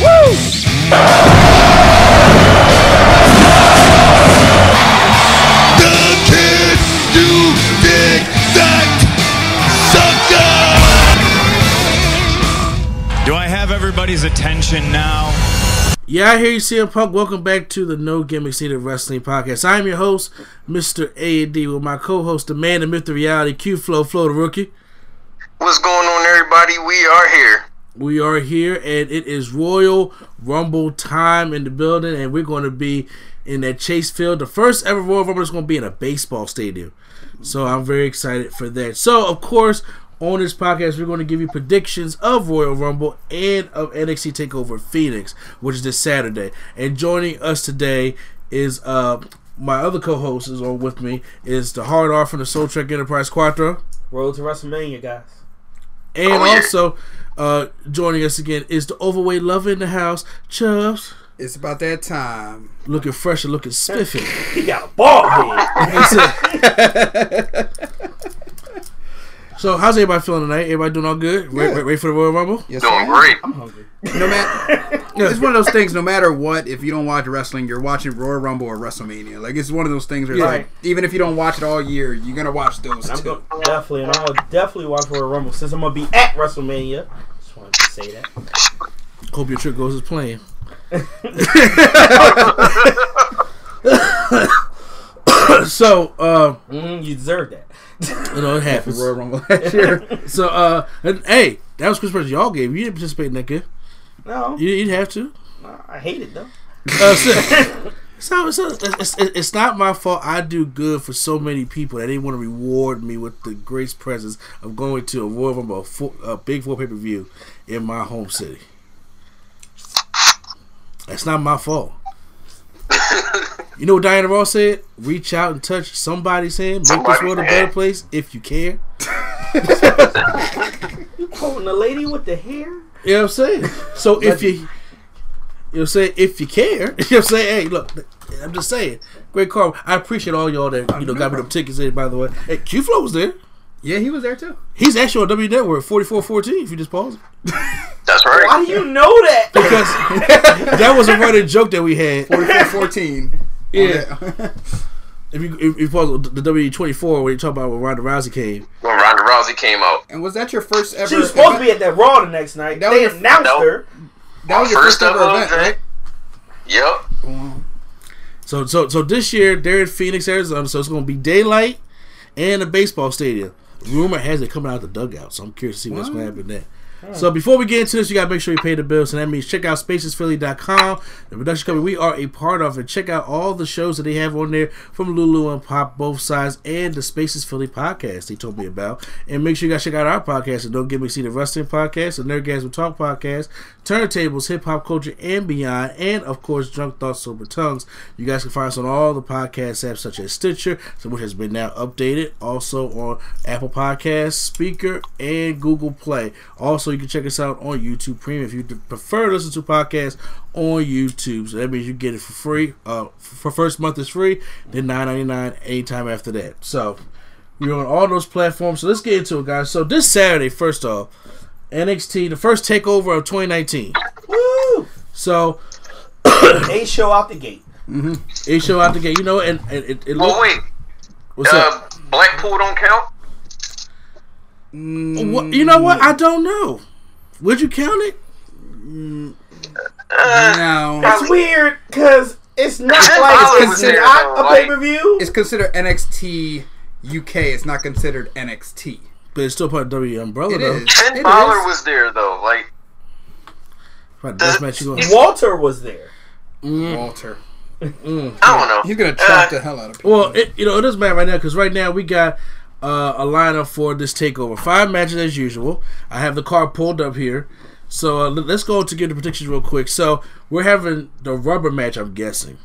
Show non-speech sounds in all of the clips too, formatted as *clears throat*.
Woo! The kid you dig that sucker. Do I have everybody's attention now? Yeah, I hear you, CM Punk. Welcome back to the No Gimmicks Needed Wrestling Podcast. I'm your host, Mr. A and D, with my co-host, the man, the myth, the reality, Q Flow, Flow the Rookie. What's going on, everybody? We are here. We are here, and it is Royal Rumble time in the building, and we're going to be in that Chase Field. The first ever Royal Rumble is going to be in a baseball stadium, so I'm very excited for that. So, of course, on this podcast, we're going to give you predictions of Royal Rumble and of NXT Takeover Phoenix, which is this Saturday. And joining us today is uh my other co-host is on with me is the hard R from the Soul Trek Enterprise Quattro. Road to WrestleMania, guys. And Oh, yeah. also uh, joining us again is the overweight lover in the house, Chubbs. It's about that time. Looking fresh and looking spiffy. *laughs* He got a ball head. So, how's everybody feeling tonight? Everybody doing all good? Ready, Good. ready for the Royal Rumble? Yes, Doing sir. great. I'm hungry. No matter, *laughs* it's one of those things. No matter what, if you don't watch wrestling, you're watching Royal Rumble or WrestleMania. Like it's one of those things where Yeah. like, even if you don't watch it all year, you're gonna watch those I'm two. going definitely, and I'll definitely watch Royal Rumble since I'm gonna be at WrestleMania. Just wanted to say that. Hope your trip goes as planned. *laughs* so, uh, Mm, you deserve that. you know, it happens. Royal Rumble last year. *laughs* So, uh, and, hey, that was Chris Preston y'all gave. You didn't participate in that gift. No, You, you'd have to. I hate it though. Uh, so, *laughs* so, so it's, it's, it's not my fault. I do good for so many people that they want to reward me with the grace presence of going to a Royal Rumble, a, full, a big four pay per view in my home city. That's not my fault. *laughs* You know what Diana Ross said? Reach out and touch somebody's hand. Make this Somebody's world a better place if you care. *laughs* You quoting the lady with the hair? You know what I'm saying? So if you, you know what I'm saying, if you care, *laughs* you know what I'm saying, hey, look, I'm just saying, great call. I appreciate all y'all that, you know, got me them tickets in, by the way. Hey, Q Flow was there. yeah, he was there too. He's actually on W Network 4414 if you just pause it. *laughs* That's right. Why do you know that? *laughs* Because that was a running joke that we had. 44-14. Yeah. If you, if you pause the W24 when you talk about when Ronda Rousey came. When Ronda Rousey came out. And was that your first ever? She was supposed to be at that Raw the next night. That they was announced No. her. That was your First first, ever ever event, event. right? Yep. So so so this year they're in Phoenix, Arizona, so it's gonna be daylight and a baseball stadium. Rumor has it coming out the dugout, so I'm curious to see what's gonna happen there. So before we get into this, you gotta make sure you pay the bills, and that means check out spacesphilly.com, the production company we are a part of, and check out all the shows that they have on there from Lulu and Pop, both sides, and the Spaces Philly podcast they told me about. And make sure you guys check out our podcast, and don't get me see the wrestling podcast, the Nerdgasm Talk podcast, turntables, hip hop culture, and beyond, and of course, Drunk Thoughts, Sober Tongues. You guys can find us on all the podcast apps such as Stitcher, which has been now updated, also on Apple Podcasts, Spreaker, and Google Play. Also, you can check us out on YouTube Premium if you prefer to listen to podcasts on YouTube. So that means you get it for free. Uh, for first month is free, then nine ninety nine anytime after that. So we're on all those platforms. So let's get into it, guys. So this Saturday, first off, NXT, the first takeover of 2019. Woo! So A show out the gate. A show out the gate, you know, and, and it, it Well, look- wait. What's Uh, up? Blackpool don't count. What, you know what? I don't know. Would you count it? Uh, No, It's weird because it's not like it's considered not a pay per view. it's considered NXT UK. It's not considered NXT. But it's still part of W umbrella It though. is. Finn It Balor is. was there though. Like Right, best match you. Walter was there. Walter. I don't know. He's gonna chop Uh, the hell out of people. Well, it, you know, it doesn't matter right now because right now we got uh, a lineup for this takeover. Five matches as usual. I have the card pulled up here. So uh, let- let's go to get the predictions real quick. So we're having the rubber match, I'm guessing,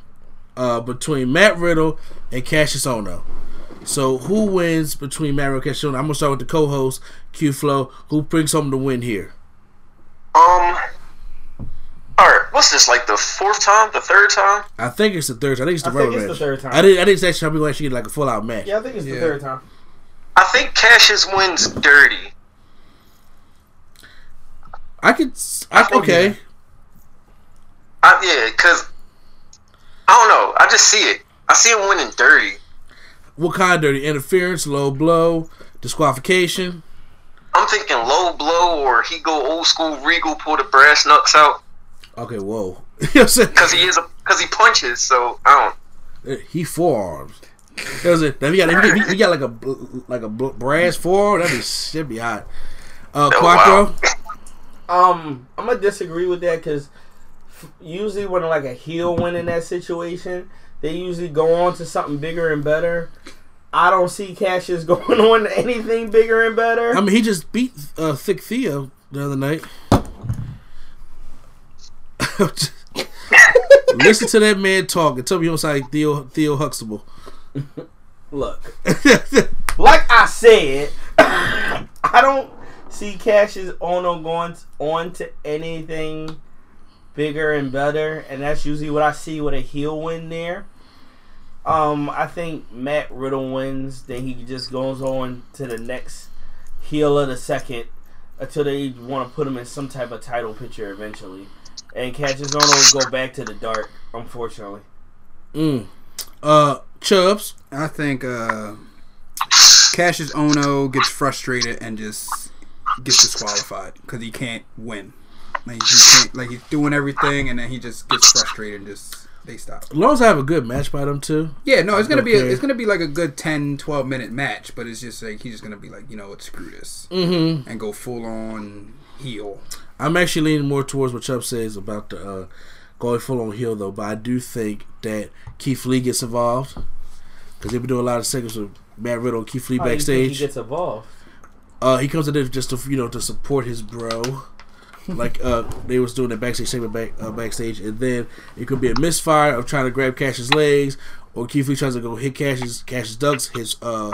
uh, between Matt Riddle and Cassius Ono. So who wins between Mario Riddle and Cassius I'm gonna start with the co-host Q Flow. Who brings home the win here? Um. All right. What's this? Like the fourth time? The third time? I think it's the third. I think it's the I think it's match. the third time. I didn't. I didn't actually. I'm going to actually get like a full out match. Yeah, I think it's the third time. I think Cassius wins dirty. I could. I, Oh, okay. yeah. I, yeah, cause I don't know. I just see it. I see him winning dirty. What kind of dirty interference, low blow, disqualification? I'm thinking low blow or he go old school Regal, pull the brass knucks out Okay, whoa. *laughs* you know what I'm saying? because he is a because he punches. So I don't. He forearms. That was it. Now, if you got, if you, if you got like a like a brass forearm, that'd be should be hot. Uh, Oh, Quattro. wow. Um, I'm gonna disagree with that because usually when like a heel win in that situation, they usually go on to something bigger and better. I don't see Cassius *laughs* going on to anything bigger and better. I mean, he just beat uh, Thick Theo the other night. *laughs* Listen to that man talk and tell me you don't sound like Theo Theo Huxtable. *laughs* Look, like I said, *coughs* I don't see Cassius Ono going on to anything bigger and better, and that's usually what I see with a heel win there. Um, I think Matt Riddle wins, then he just goes on to the next heel of the second until they want to put him in some type of title picture eventually. And Cassius Ono will go back to the dark, unfortunately. Mm. Uh, Chubbs. I think uh, Cassius Ono gets frustrated and just gets disqualified because he can't win. Like he can't, like he's doing everything and then he just gets frustrated and just they stop. As long as I have a good match by them too. Yeah, no, it's gonna be a, it's gonna be like a good 10, 12 minute match, but it's just like he's just gonna be like, you know what, screw this, Mhm. and go full on heel. I'm actually leaning more towards what Chubb says about the uh, going full on heel though, but I do think that Keith Lee gets involved because they've been doing a lot of segments with Matt Riddle and Keith Lee How do you think backstage. he gets involved. Uh, he comes in there just to you know to support his bro, *laughs* like uh, they was doing that backstage segment back uh, backstage, and then it could be a misfire of trying to grab Cash's legs, or Keith Lee tries to go hit Cash's Cash's ducks, his uh,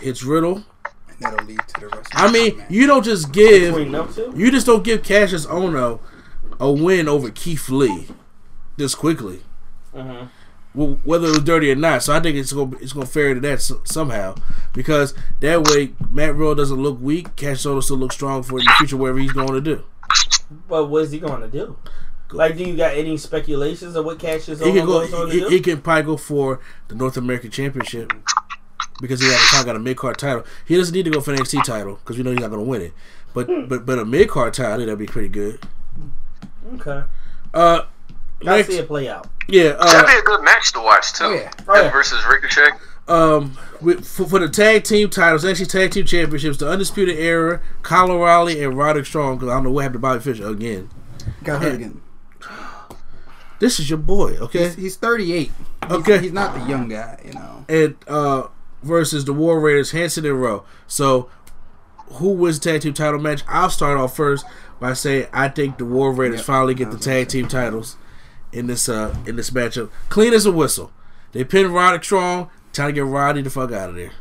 hits Riddle. And that'll lead to the rest. I mean, you don't just give Between them two? you just don't give Cassius Ono a win over Keith Lee this quickly. Mhm. Whether it was dirty or not, so I think it's gonna it's gonna fare to that s- somehow because that way Matt Riddle doesn't look weak. Cash Ono still looks strong for the future whatever he's going to do. But what is he going to do? Like, do you got any speculations of what Cassius He Ono can go. to He, do? he can probably go for the North American Championship because he got, got a mid card title. He doesn't need to go for an NXT title because we know he's not going to win it. But Hmm. but but a mid card title that'd be pretty good. okay. Uh, I next, see it play out. yeah. Uh, That'd be a good match to watch too. Oh, yeah. Oh, yeah. Versus Ricochet. um, with, for, for the tag team titles, actually tag team championships, the Undisputed Era, Kyle O'Reilly and Roderick Strong. Because I don't know what happened to Bobby Fischer again. got hurt again. This is your boy, okay? He's, he's 38. Okay. he's not the young guy, you know. and uh, versus the War Raiders, Hanson and Rowe. So, who wins the tag team title match? I'll start off first by saying I think the War Raiders Yep. finally get the tag team titles in this uh in this matchup. Clean as a whistle. They pin Roderick Strong, trying to get Roddy the fuck out of there.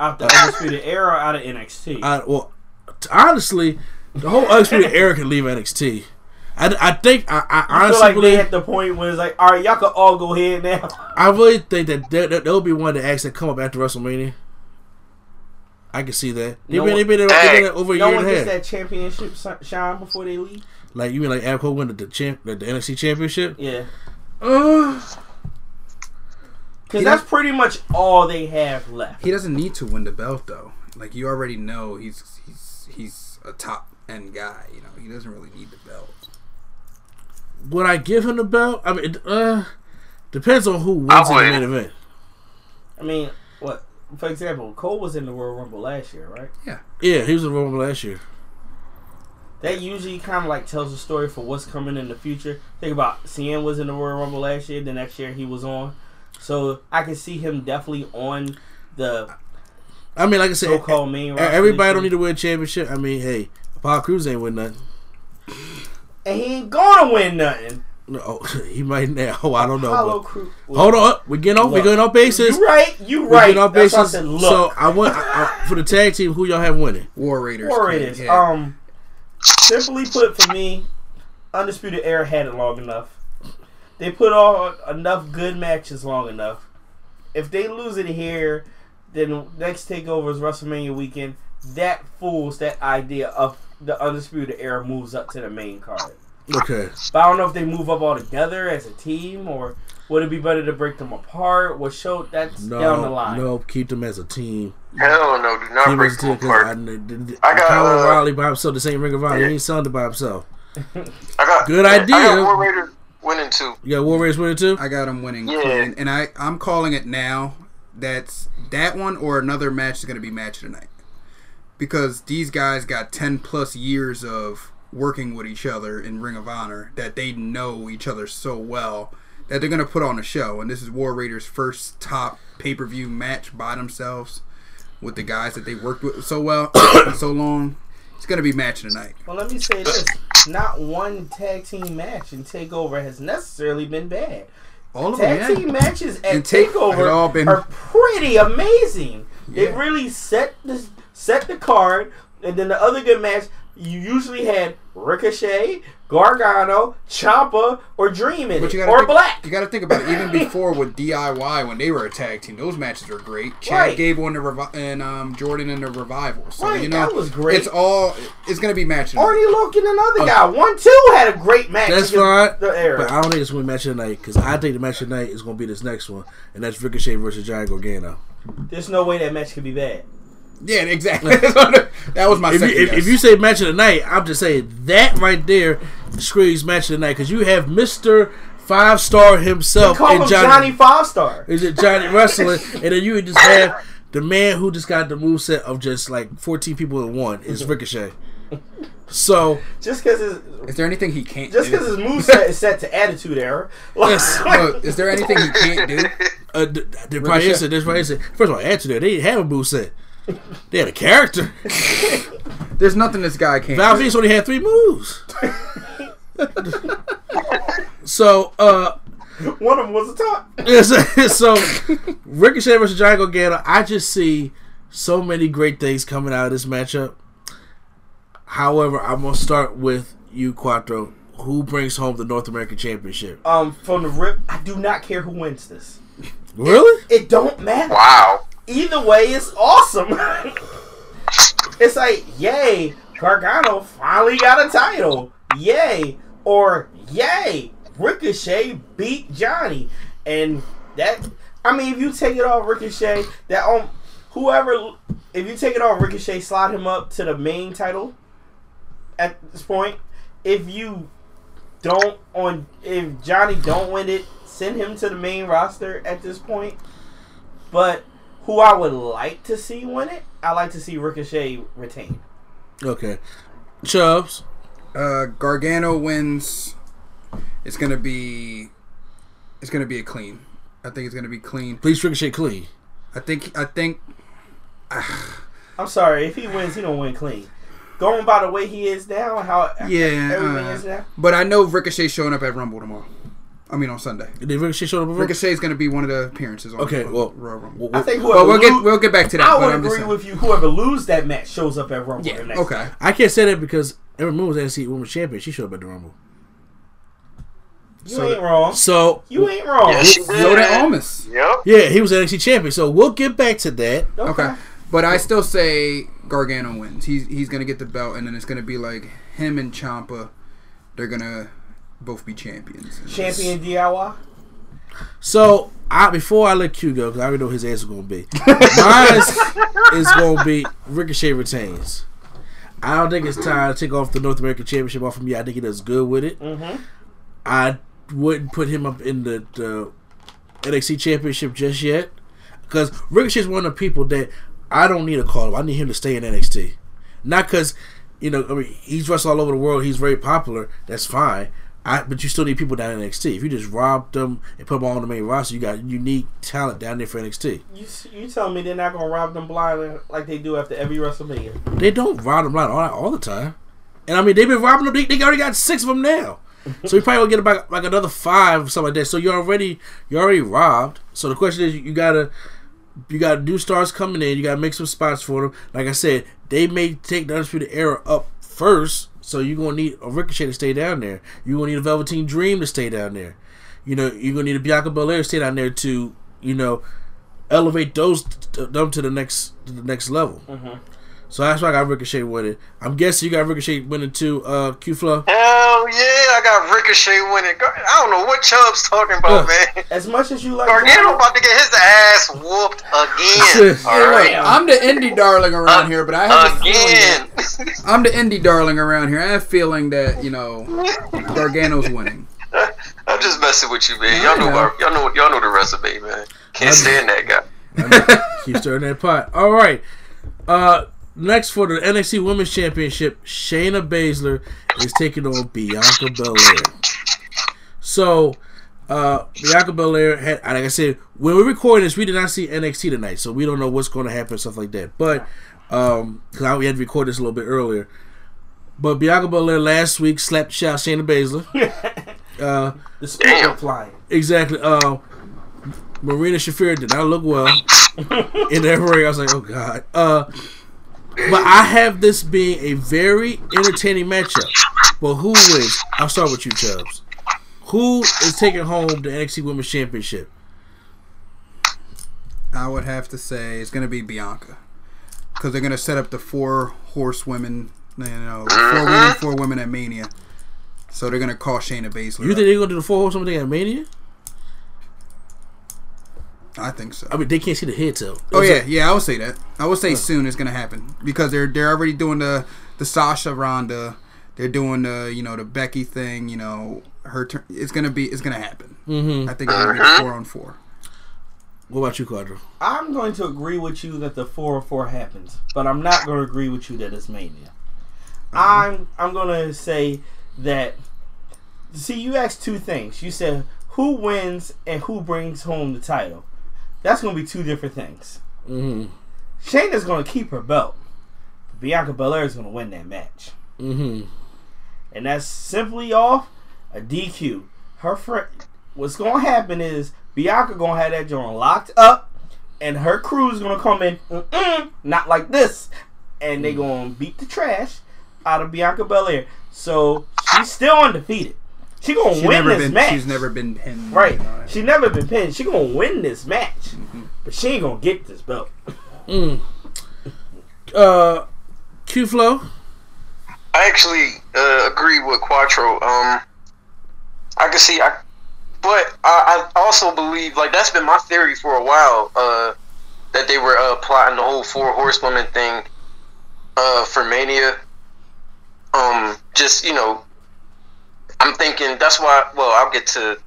Out the Undisputed Era, out of NXT. I, well, honestly, the whole Undisputed Era can leave NXT. I, I think I, I I feel honestly like believe they at the point where it's like, all right, y'all can all go ahead now. I really think that there, there, will be one that actually come up after WrestleMania. I can see that. They've No been, they've been, they've been over a no year and a gets that championship shine before they leave. Like you mean like Abco won the, the champ, the, the NXT championship? Yeah, Uh, because that's pretty much all they have left. He doesn't need to win the belt though. Like you already know he's he's he's a top end guy. You know he doesn't really need the belt. Would I give him the belt? I mean, it, uh, depends on who I wins in the would. main event. I mean, what? For example, Cole was in the Royal Rumble last year, right? Yeah, Yeah, he was in the Rumble last year. That usually kind of like tells a story for what's coming in the future. Think about CM was in the Royal Rumble last year. The next year he was on, so I can see him definitely on the I mean, like I said, so-called main. roster everybody don't need to win a championship. I mean, hey, Paul Cruz ain't win nothing. and he ain't gonna win nothing. No, *laughs* he might now. I don't know. But- Crew. Hold on, we're getting off. We're Look, getting off bases. You right. You We're right. getting off That's why I bases. said look. So I want I, I, for the tag team. Who y'all have winning? War Raiders. War Raiders. Yeah. Um, simply put, for me, Undisputed Era had it long enough. They put on enough good matches long enough. If they lose it here, then next takeover is WrestleMania weekend. That fools that idea of the Undisputed Era moves up to the main card. Okay. But I don't know if they move up all together as a team or would it be better to break them apart? What show that's No, down the line. no, keep them as a team. Hell no, do not Keep them break as a team them 'cause apart. I, I, I got, Kyle uh, O'Reilly by himself. This ain't Ring of Honor. Yeah. He ain't selling it by himself. *laughs* I got Good I idea. got War Raiders winning too. You got War Raiders winning too. I got them winning Yeah. clean, and I I'm calling it now. That's that one or another match is going to be match tonight because these guys got ten plus years of working with each other in Ring of Honor that they know each other so well that they're going to put on a show. And this is War Raiders' first top pay per view match by themselves with the guys that they worked with so well *coughs* so long. It's going to be match tonight. Well, let me say this: not one tag team match in Takeover has necessarily been bad. All of Tag them, yeah. team matches at And Take- Takeover all been- are pretty amazing. They Yeah. really set the set the card, and then the other good match you usually had Ricochet, Gargano, Ciampa, or Dream in But you gotta or think, Black. You got to think about it. Even *laughs* before with DIY, when they were a tag team, those matches were great. Chad Right. Gable and the Revi- and um, Jordan in the Revival. So Right, you know that was great. It's all. It's gonna be matching. Arnie Logan, another guy, one two had a great match. That's against fine. The era. But I don't think it's going to be match of the night because I think the match of the night is going to be this next one, and that's Ricochet versus Johnny Gargano. There's no way that match could be bad. Yeah, exactly. *laughs* that was my If you, second if, guess. if you say match of the night, I'm just saying that right there screams match of the night because you have Mister Five Star They himself call and him Johnny. Johnny Five Star. Is it Johnny wrestling? and then you would just have the man who just got the moveset of just like 14 people in one is Ricochet. So Just because his is there anything he can't? just do? because his moveset is set to Attitude Era. Yes. *laughs* Look, is there anything he can't do? uh, th- there probably is. There's probably is. First of all, answer there. They didn't have a moveset. They had a character. *laughs* There's nothing this guy can't. Val do. Venis only had three moves. so, uh, One of them was a top. *laughs* so Ricochet versus Johnny Gargano. I just see so many great things coming out of this matchup. However, I'm gonna start with you, Quattro. Who brings home the North American Championship? Um, from the rip, I do not care who wins this. Really? It don't matter. Wow. Either way, it's awesome. *laughs* it's like, yay, Gargano finally got a title. Yay, or yay, Ricochet beat Johnny, and that. I mean, if you take it off Ricochet, that um, whoever, if you take it off Ricochet, slide him up to the main title. At this point, if you don't on if Johnny don't win it, send him to the main roster at this point. But who I would like to see win it, I like to see Ricochet retain. Okay. Chubbs. Uh, Gargano wins. It's gonna be. It's gonna be a clean. I think it's gonna be clean. Please Ricochet clean. I think. I think. *sighs* I'm sorry if he wins, he don't win clean. Going by the way he is now, how Yeah. everything uh, is now. but I know Ricochet showing up at Rumble tomorrow. I mean on Sunday. Did Ricochet show up? before? Ricochet is gonna be one of the appearances. On Okay, on well, Royal Rumble. well, I think But whoever we'll get we'll get back to that. I would agree saying. with you. Whoever lose that match shows up at Rumble. Yeah. next Okay. time. I can't say that because Ember Moon was NXT Women's Champion. She showed up at the Rumble. You So ain't wrong. So You ain't wrong. Yeah, she So did did. Almas. Yep. yeah, he was NXT Champion. So we'll get back to that. Okay. But I still say Gargano wins. He's he's gonna get the belt, and then it's gonna be like him and Ciampa. They're gonna both be champions. Champion DIY. So I before I let Q go because I already know his answer *laughs* is going to be. Mine is, is going to be Ricochet retains. I don't think it's time to take off the North American Championship off of me. I think he does good with it. Mm-hmm. I wouldn't put him up in the, the NXT Championship just yet because Ricochet's one of the people that I don't need a call. him. I need him to stay in NXT, not because you know I mean he's wrestled all over the world. He's very popular. That's fine. I, but you still need people down in NXT. If you just rob them and put them on the main roster, you got unique talent down there for NXT. You you telling me they're not gonna rob them blind like they do after every WrestleMania? They don't rob them blind all, all the time, and I mean they've been robbing them. They, they already got six of them now, *laughs* so you probably will get about like another five or something like that. So you're already you're already robbed. So the question is, you gotta you got new stars coming in. You gotta make some spots for them. Like I said, they may take the Undisputed Era up first so you're gonna need a Ricochet to stay down there. You're gonna need a Velveteen Dream to stay down there. You know, you're gonna need a Bianca Belair to stay down there to, you know, elevate those them to the next to the next level. Mm-hmm. So that's why I got Ricochet winning. I'm guessing you got Ricochet winning too, uh, Q Flow. Hell yeah, I got Ricochet winning. I don't know what Chubb's talking about, man. As much as you like, Gargano about to get his ass whooped again. *laughs* All right, I'm the indie darling around Uh, here, but I have a again. feeling that, *laughs* I'm the indie darling around here. I have a feeling that you know Gargano's winning. I'm just messing with you, man. Y'all know, know. about, y'all know, y'all know the recipe, man. Can't stand that guy. *laughs* Keep stirring that pot. All right. Uh, next for the NXT Women's Championship, Shayna Baszler is taking on Bianca Belair. So, uh, Bianca Belair had, like I said, when we recording this, we did not see NXT tonight, so we don't know what's going to happen, and stuff like that. But um, because we had to record this a little bit earlier. But Bianca Belair last week slapped the shit out Shayna Baszler. *laughs* uh, the spirit flying. Exactly. Uh, Marina Shafir did not look well *laughs* in that ring. I was like, oh god. Uh, but I have this being a very entertaining matchup. But who wins? I'll start with you, Chubbs. Who is taking home the NXT Women's Championship? I would have to say it's going to be Bianca because they're going to set up the four horsewomen, you know, four women, four women at Mania. So they're going to call Shayna Baszler. You think they're gonna do the four horsewomen at Mania? I think so. I mean, they can't see the head though. Oh yeah, yeah. I would say that. I would say soon it's gonna happen because they're they're already doing the the Sasha Ronda. They're doing the you know the Becky thing. You know her turn. It's gonna be it's gonna happen. Mhm. I think it's gonna be four on four. What about you, Quattro? I'm going to agree with you that the four on four happens, but I'm not going to agree with you that it's mania. I'm I'm going to say that. See, you asked two things. You said who wins and who brings home the title. That's going to be two different things. Mm-hmm. Shayna's going to keep her belt. Bianca Belair is going to win that match, Mm-hmm. and that's simply off a DQ. Her friend. What's going to happen is Bianca going to have that joint locked up, and her crew's going to come in, Mm-mm, not like this, and they going to beat the trash out of Bianca Belair. So she's still undefeated. She gonna She's win never this been. match. She's never been pinned. Right. She never been pinned. She gonna win this match, but she ain't gonna get this belt. Mm. Uh, Q Flow. I actually uh, agree with Quattro. Um, I can see, I, but I, I also believe like that's been my theory for a while. Uh, that they were uh, plotting the whole four horsewomen thing uh, for Mania. Um, just you know, I'm thinking that's why. Well, I'll get to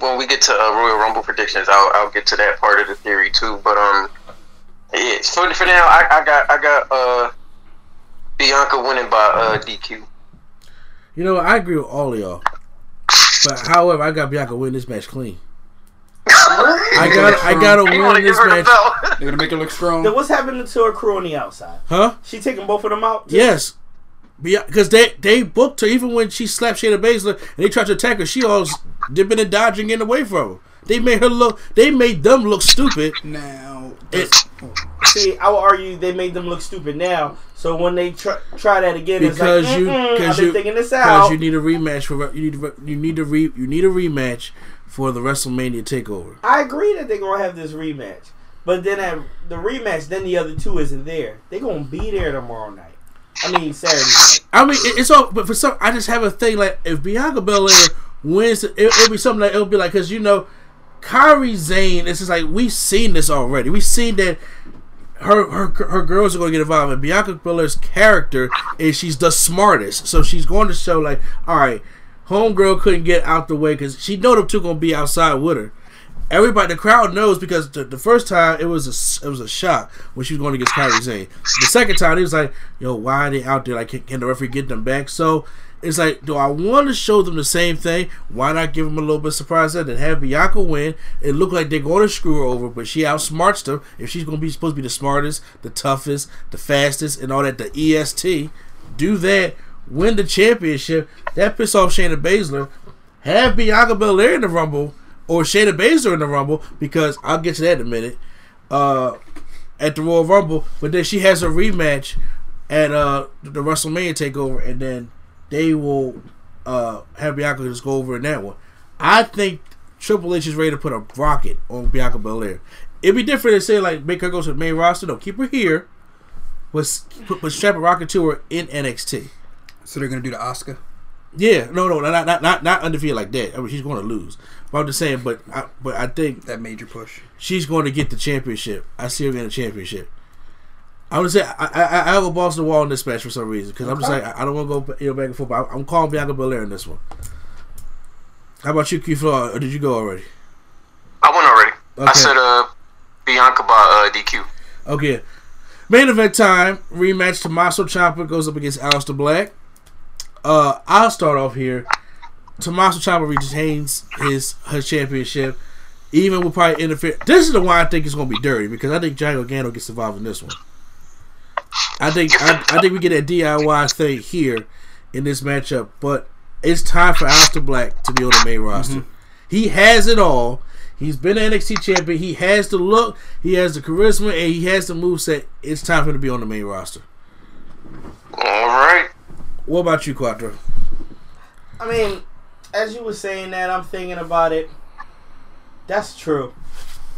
when we get to uh, Royal Rumble predictions. I'll I'll get to that part of the theory too. But um, yeah, for for now, I, I got I got uh Bianca winning by uh DQ. You know, I agree with all of y'all. But however, I got Bianca win this match clean. I got, I gotta win this match. They're gonna make her look strong. Then what's happening to her crew on the outside? Huh? She taking both of them out? too? Yes. Because they they booked her even when she slapped Shayna Baszler and they tried to attack her. She always dipping and dodging, getting away from her. They made her look. They made them look stupid. Now, it, See, I would argue they made them look stupid now. So when they try, try that again, because it's like, you because you thinking this because out. you need a rematch for you need you need to re you need a rematch for the WrestleMania Takeover. I agree that they're gonna have this rematch, but then at the rematch, then the other two isn't there. They're gonna be there tomorrow night. I mean Saturday. I mean, it's all, but for some, I just have a thing like if Bianca Belair wins, it, it'll be something like it'll be like because you know, Kairi Sane. It's just like we've seen this already. We've seen that her her her girls are going to get involved, and Bianca Belair's character is she's the smartest, so she's going to show like, all right, Homegirl couldn't get out the way because she know them two gonna be outside with her. Everybody, the crowd knows because the, the first time it was a it was a shock when she was going against Kairi Sane. The second time it was like, "Yo, why are they out there? Like, can, can the referee get them back?" So it's like, do I want to show them the same thing? Why not give them a little bit of surprise and have Bianca win? It looked like they're going to screw her over, but she outsmarts them. If she's going to be supposed to be the smartest, the toughest, the fastest, and all that, the EST, do that, win the championship. That piss off Shayna Baszler. Have Bianca Belair in the Rumble or Shayna Baszler in the Rumble because I'll get to that in a minute. Uh, at the Royal Rumble, but then she has a rematch at uh the WrestleMania takeover, and then they will uh have Bianca just go over in that one. I think Triple H is ready to put a rocket on Bianca Belair. It'd be different to say like make her go to the main roster. No, keep her here, but put, but strap a rocket to her in NXT. So they're gonna do the Asuka. Yeah, no, no, not not not not undefeated like that. I mean, she's going to lose. But I'm just saying. But I, but I think that major push. She's going to get the championship. I see her getting a championship. I'm gonna say I I, I have a balls to the wall in this match for some reason because I'm just like I don't want to go you know back and forth. But I'm calling Bianca Belair in this one. How about you, Keith? Or did you go already? I went already. Okay. I said uh Bianca by uh, DQ. Okay. Main event time. Rematch. Tommaso Ciampa goes up against Aleister Black. Uh, I'll start off here. Tommaso Ciampa retains his his championship, even will probably interfere. This is the one I think is going to be dirty because I think Johnny Gargano gets involved in this one. I think I, I think we get a DIY thing here in this matchup, but it's time for Aleister Black to be on the main roster. Mm-hmm. He has it all. He's been an NXT champion. He has the look, he has the charisma, and he has the moveset. It's time for him to be on the main roster. All right. What about you, Quattro? I mean, as you were saying that, I'm thinking about it. That's true.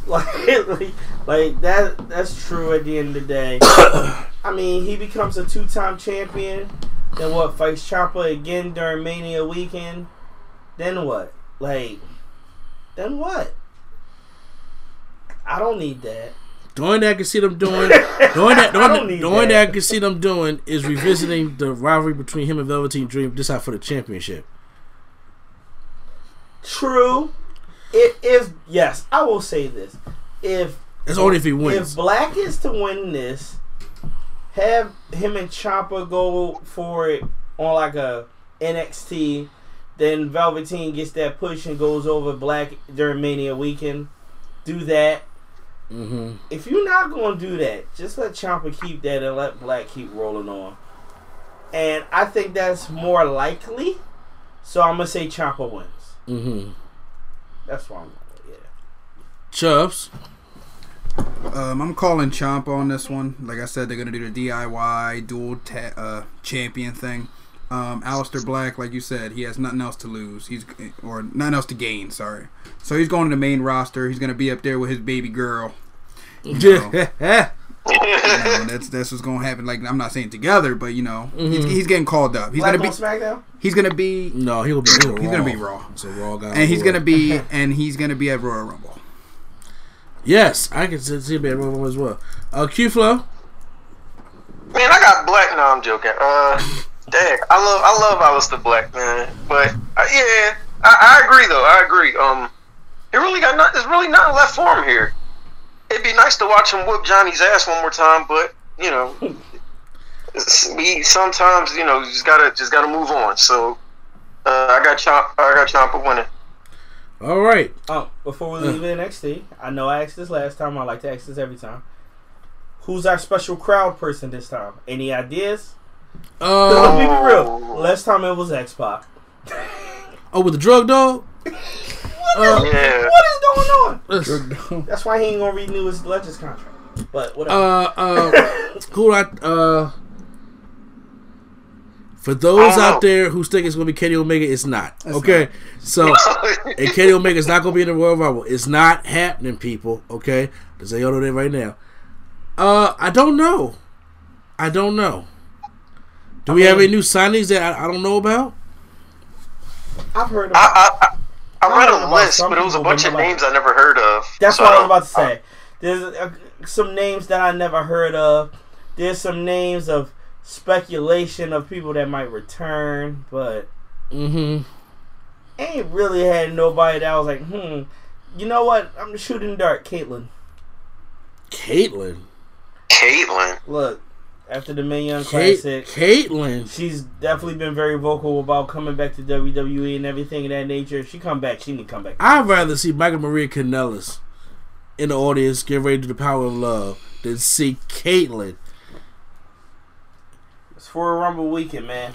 Like, *laughs* like, like that. That's true. At the end of the day, *coughs* I mean, he becomes a two-time champion. Then what? Fights Ciampa again during Mania weekend. Then what? Like, then what? I don't need that. The only thing I can see them doing, *laughs* the only, that, the I only, don't need the only that. I can see them doing is revisiting the rivalry between him and Velveteen Dream. just out for the championship. True. If, if yes, I will say this. If it's only if he wins. If Black is to win this, have him and Ciampa go for it on like a NXT. Then Velveteen gets that push and goes over Black during Mania weekend. Do that. Mm-hmm. If you're not going to do that, just let Ciampa keep that and let Black keep rolling on. And I think that's more likely. So I'm gonna say Ciampa wins. Mm-hmm. That's why I'm. Yeah. Chubbs. Um, I'm calling Ciampa on this one. Like I said, they're gonna do the DIY dual ta- uh, champion thing. Um, Aleister Black, like you said, he has nothing else to lose. He's or nothing else to gain. Sorry. So he's going to the main roster. He's gonna be up there with his baby girl. You *laughs* know, you know, *laughs* that's that's what's gonna happen. Like I'm not saying together, but you know, he's, Mhm. he's getting called up. He's Black gonna be SmackDown. he's gonna be No, he'll be. *clears throat* He'll he's gonna be raw. It's a raw guy. and he's gonna be *laughs* and he's gonna be at Royal Rumble. Yes, I can see see him at Rumble as well. Uh, Q Flow. Man, I got Black. No, I'm joking. Uh, dang, I love I love Aleister Black, man. But uh, yeah, I, I agree though. I agree. Um, it really got not. There's really nothing left for him here. It'd be nice to watch him whoop Johnny's ass one more time, but you know, it's- we sometimes you know you just gotta just gotta move on. So uh, I got Chomp. I got Ciampa winning. All right. Oh, before we leave NXT, I know I asked this last time. I like to ask this every time. Who's our special crowd person this time? Any ideas? Uh, Let's be real. Last time it was X Pac. oh, with the drug dog. *laughs* Yeah. What is going on? That's why he ain't gonna renew his Legends contract. But whatever. uh, uh, *laughs* who I uh. For those out there who think it's gonna be Kenny Omega, it's not. okay, so *laughs* and Kenny Omega is not gonna be in the Royal Rumble. It's not happening, people. Okay, just say y'all know that right now. Uh, I don't know. I don't know. Do we have any new signings that I, I don't know about? I've heard I, about. I, I, read a list, but it was a bunch of names I never heard of. That's So what I was about to say. There's uh, some names that I never heard of. There's some names of speculation of people that might return, but Mm-hmm. ain't really had nobody that was like, hmm, you know what? I'm shooting dark, Kaitlyn. Kaitlyn. Kaitlyn. Look, after the Mae Young Kate, Classic, Kaitlyn. she's definitely been very vocal about coming back to WWE and everything of that nature. If she come back, she need to come back. I'd rather see Michael Maria Kanellis in the audience get ready to the power of love than see Kaitlyn. It's for a Rumble weekend, man.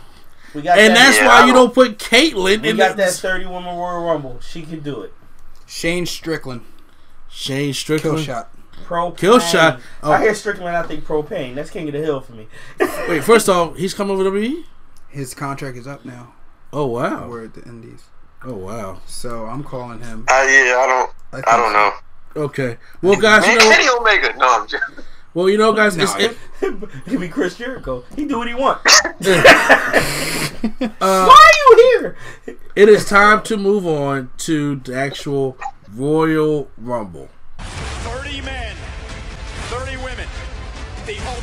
We got And that, that's Yeah, why you don't- don't put Kaitlyn we in got the, that 30 woman Royal Rumble. She can do it. Shane Strickland, Shane Strickland. kill Strickland. shot. Pro Kill shot. Oh. I hear Strickland. I think propane. That's King of the Hill for me. *laughs* Wait, first off, he's coming over to me. His contract is up now. Oh wow. We're at the Indies, Oh wow. so I'm calling him. Uh, yeah, I don't. think I don't know. *laughs* Okay. Well, guys, you know. Kenny Omega. No, I'm just. *laughs* Well, you know, guys, it's, No, it, He be Chris Jericho. He do what he want. uh, Why are you here? it is time to move on to the actual Royal Rumble.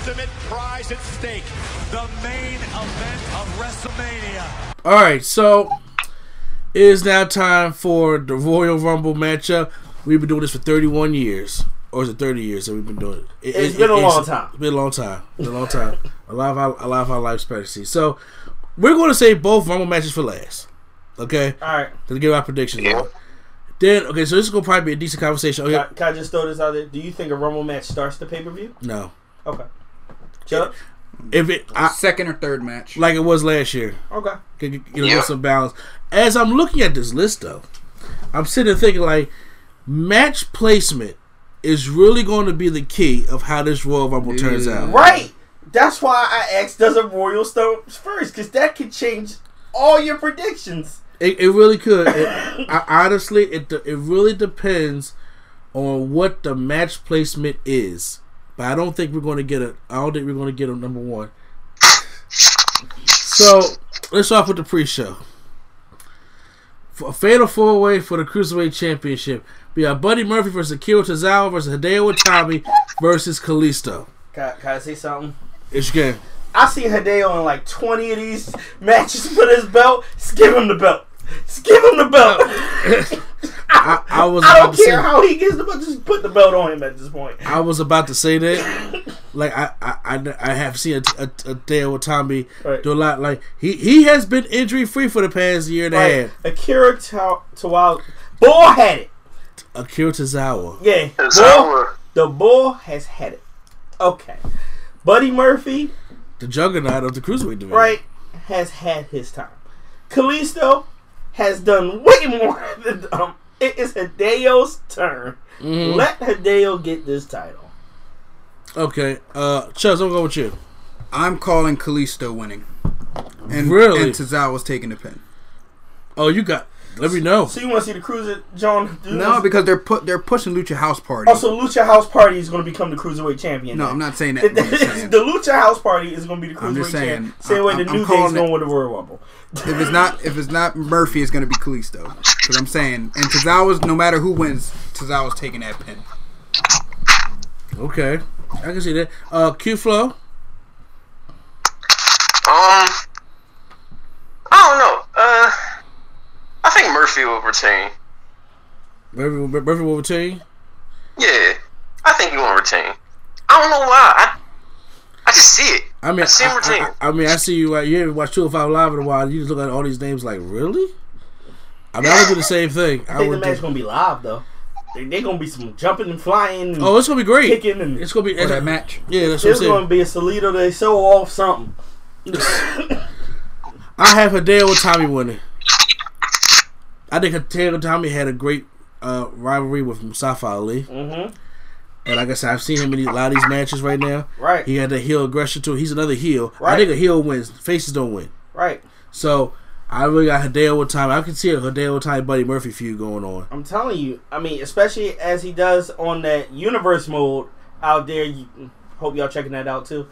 Ultimate prize at stake. The main event of WrestleMania. All right, so it is now time for the Royal Rumble matchup. We've been doing this for 31 years, or is it 30 years that we've been doing it? It- It's it- been a it's- long time. It's been a long time. Been a long time. a lot of our, a lot of our life expectancy. So we're going to save both Rumble matches for last. Okay, All right. to give our predictions. Yeah. Then okay, so this is gonna probably be a decent conversation. Okay. Can, I- can I just throw this out there? Do you think a Rumble match starts the pay per view? no. Okay. Chuck? If it I, Second or third match. like it was last year, Okay. Get- get- you know, Yeah. get some balance. As I'm looking at this list, though, I'm sitting thinking like match placement is really going to be the key of how this Royal Rumble turns out. Right. That's why I asked, does a Royal start first? Because that could change all your predictions. It, it really could. It, *coughs* I, honestly, it it really depends on what the match placement is. But I don't think we're going to get it. I don't think we're going to get a number one. So let's start with the pre-show. For a fatal four-way for the cruiserweight championship. We have Buddy Murphy versus Akira Tozawa versus Hideo Itami versus Kalisto. Can, I- can I say something? It's game. I see Hideo in like 20 of these matches *laughs* for this belt. Just give him the belt. Just give him the belt. *laughs* I, I was I don't care say, how he gets the belt. Just put the belt on him at this point. I was about to say that. *laughs* Like I, I, I, I have seen a, a, a Dale Watanabe Right. do a lot. Like he, he has been injury free for the past year and a half. Akira Ta- Tawa. Bull had it. Akira Tozawa. Yeah. Bull, the bull has had it. Okay. Buddy Murphy, the juggernaut of the cruiserweight division. right, has had his time. Kalisto has done way more *laughs* than um. It is Hideo's turn. Mm-hmm. Let Hideo get this title. Okay. Uh, Chubbs, I'm going with you. I'm calling Kalisto winning. And, Really? And Tozawa's taking the pin. Oh, you got. Let me know. So you want to see the cruiser, John? do No, because they're put they're pushing Lucha House Party. Also, Lucha House Party is going to become the cruiserweight champion. no, then. I'm not saying that. The, *laughs* I'm just saying. Lucha House Party is going to be the cruiserweight champion. Same way I'm- the I'm New Day calling is going it- with the Royal Rumble. if it's not if it's not Murphy, it's gonna be Kalisto. Because I'm saying, and Tozawa's no matter who wins, Tozawa's taking that pin. Okay. I can see that. Uh, Q Flow. Um, I don't know. Uh, I think Murphy will retain. Murphy, Murphy will retain. Yeah, I think he will retain. I don't know why. I, I just see it. I mean, I see him I, retain. I, I mean, I see you. Uh, you haven't watched 205 Live in a while. You just look at all these names like, really? I mean, I would do the same thing. I I think the match Do, going to be live though. They they going to be some jumping and flying. And oh, it's gonna be great. kicking and It's gonna be. Or that match. Yeah, that's what I'm There's going to be a Salito. They show off something. I have Hideo Itami winning. I think and Tommy had a great uh, rivalry with Mustafa Ali. Mm-hmm. And like I said, I've seen him in a lot of these matches right now. Right. He had the heel aggression to it. He's another heel. Right. I think a heel wins. Faces don't win. Right. So I really got Hideo Itami. I can see a Hideo Itami Buddy Murphy feud going on. I'm telling you. I mean, especially as he does on that universe mode out there. You, hope y'all checking that out too.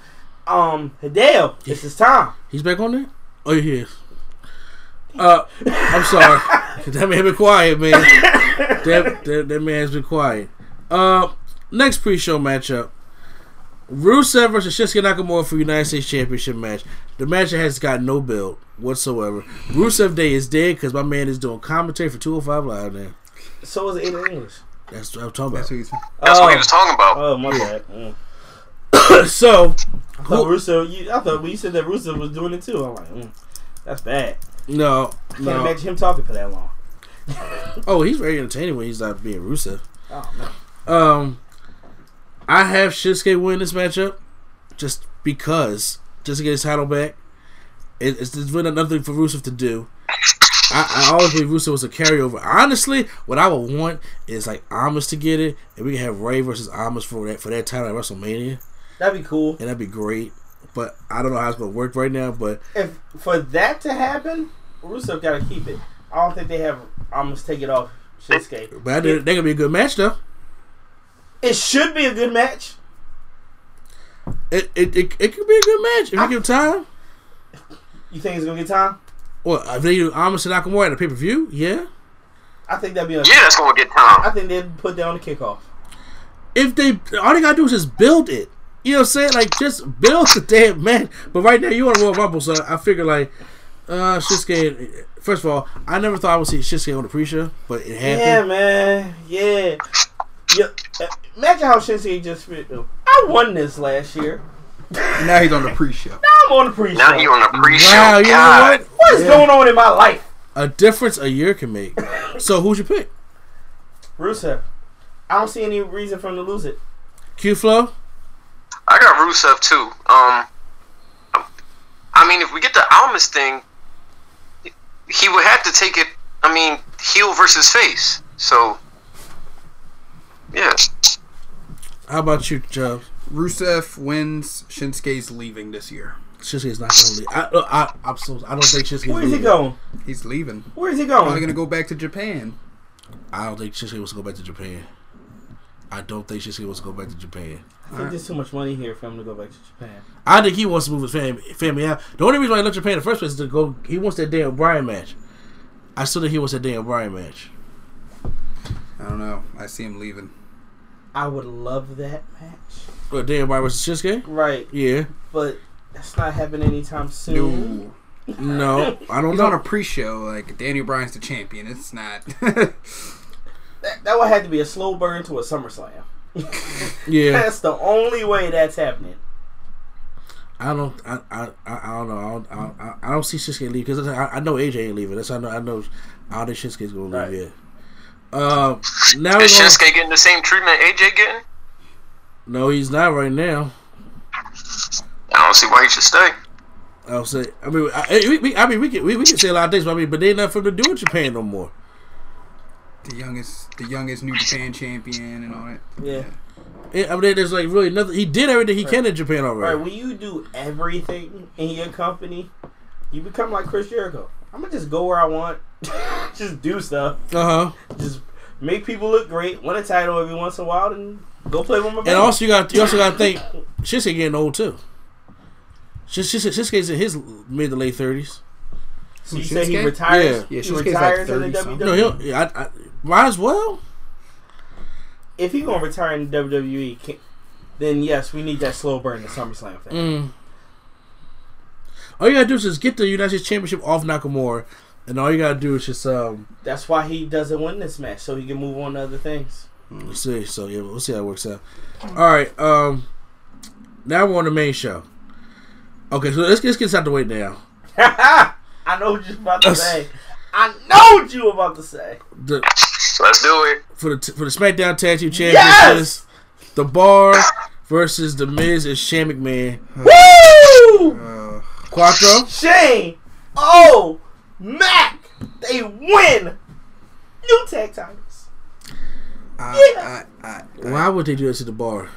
Um, Hideo, it's his time. He's back on there? Oh, he is. Uh, I'm sorry. *laughs* that man been quiet, man. That, that, that man's been quiet. Uh, next pre-show matchup. Rusev versus Shinsuke Nakamura for United States Championship match. The match has got no build whatsoever. Rusev Day is dead because my man is doing commentary for 205 Live now. So is Aiden English. That's what I'm talking That's about. what he's. That's what he was talking about. Oh my bad. Mm. *coughs* so, I thought Russo. You, I thought when you said that Russo was doing it too. I'm like, mm, that's bad. No, I Can't no. imagine him talking for that long. *laughs* Oh, he's very entertaining when he's not being Rusev. Oh man. Um, I have Shinsuke win this matchup just because, just to get his title back. It, it's, it's really nothing for Rusev to do. I, I always believe Rusev was a carryover. Honestly, what I would want is like Almas to get it, and we can have Rey versus Almas for that for that title at WrestleMania, That'd be cool. and that'd be great. But I don't know how it's gonna work right now. But If for that to happen, Rusev got to keep it. I don't think they have almost take it off Shinsuke. but I think they're gonna be a good match though. It should be a good match. It it, it, it could be a good match if you give time. You think it's gonna get time? Well, if they do Almas and Nakamura at a pay per view, yeah. I think that'd be. A, Yeah, that's gonna get time. I think they'd put that on the kickoff. if they all they gotta do is just build it. You know what I'm saying? Like just build the damn match. But right now you want to Royal Rumble, so I figure like uh Shinsuke. First of all, I never thought I would see Shinsuke on the pre-show, but it happened. Yeah, man. Yeah. yeah. Imagine how Shinsuke just fit though. I won this last year. Now he's on the pre-show. *laughs* Now I'm on the pre-show. Now he on the pre-show. Wow, you know what? What is Yeah. going on in my life? A difference a year can make. *laughs* so who's your pick? Rusev. I don't see any reason for him to lose it. Q Flow. I got Rusev too. Um, I mean, if we get the Almas thing, he would have to take it. I mean, heel versus face. So, yeah. How about you, Chubbs? Rusev wins. Shinsuke's leaving this year. Shinsuke's not gonna leave. I, uh, I, I'm so, I don't think Shinsuke's Where is he going? He's leaving. Where is he Probably going? gonna go back to Japan. I don't think Shinsuke wants to go back to Japan. I don't think Shinsuke wants to go back to Japan. I think there's too much money here for him to go back to Japan. I think he wants to move his family, family out. The only reason why he left Japan in the first place is to go. He wants that Daniel Bryan match. I still think he wants that Daniel Bryan match. I don't know. I see him leaving. I would love that match. But Daniel Bryan versus Shinsuke? Right, Yeah. but that's not happening anytime soon. No. No, *laughs* I don't He's know. on a pre-show. Like Daniel Bryan's the champion. It's not. *laughs* That, that would have to be a slow burn to a SummerSlam. *laughs* yeah, That's the only way that's happening. I don't. I, I, I I don't know. I don't, I, I- I don't see Shinsuke leave because I, I know AJ ain't leaving. That's I know. I know. I don't think Shinsuke's gonna leave Right. yet. Um, now we're Is going. Shinsuke getting the same treatment AJ getting? No, he's not right now. I don't see why he should stay. I'll say. I mean, I, we, we, I mean, we can we, we can say a lot of things, but I mean, but they ain't nothing for him to do in Japan no more. The youngest, the youngest New Japan champion and all that. Yeah. Yeah, I mean, there's like really nothing. He did everything he can in Japan already. Right, already. when you do everything in your company, you become like Chris Jericho. I'm gonna just go where I want, *laughs* just do stuff, Uh huh. just make people look great, win a title every once in a while, and go play with my And band. also, you got you also got to think Shinsuke getting old too. Shis- Shis- Shinsuke's in his mid to late thirties. so you say he Shinsuke? retires? Yeah. Yeah, he Shinsuke's like retires in the 30 something. WWE. No, he'll. Yeah, I, I, might as well. if he gonna retire in WWE, can, then yes, we need that slow burn to SummerSlam thing. Mm. All you gotta do is just get the United States Championship off Nakamura, and all you gotta do is just um. That's why he doesn't win this match, so he can move on to other things. We'll see. So yeah, we'll see how it works out. All right. Um. Now we're on the main show. Okay, so let's, let's get this out the way now. *laughs* I know what you're about to say. I know what you were about to say. The, Let's do it. for the for the SmackDown Tag Team Championships, Yes! the Bar versus the Miz and Shane McMahon. Woo! Uh, Quattro. Shane, oh, Mac, they win new tag titles. I, Yeah. I, I, Why would they do this to the Bar?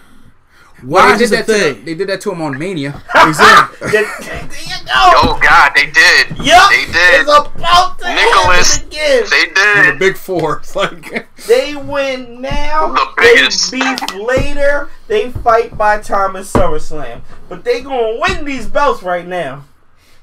Well, Why they did this that a to they did that to him on Mania. Exactly. there, there you go. Oh God, they did. Yup, They did. It's about to Nicholas, happen again. They did. the did. big four. It's *laughs* like They win now. The They beef later. They fight by time at SummerSlam. But they gonna win these belts right now.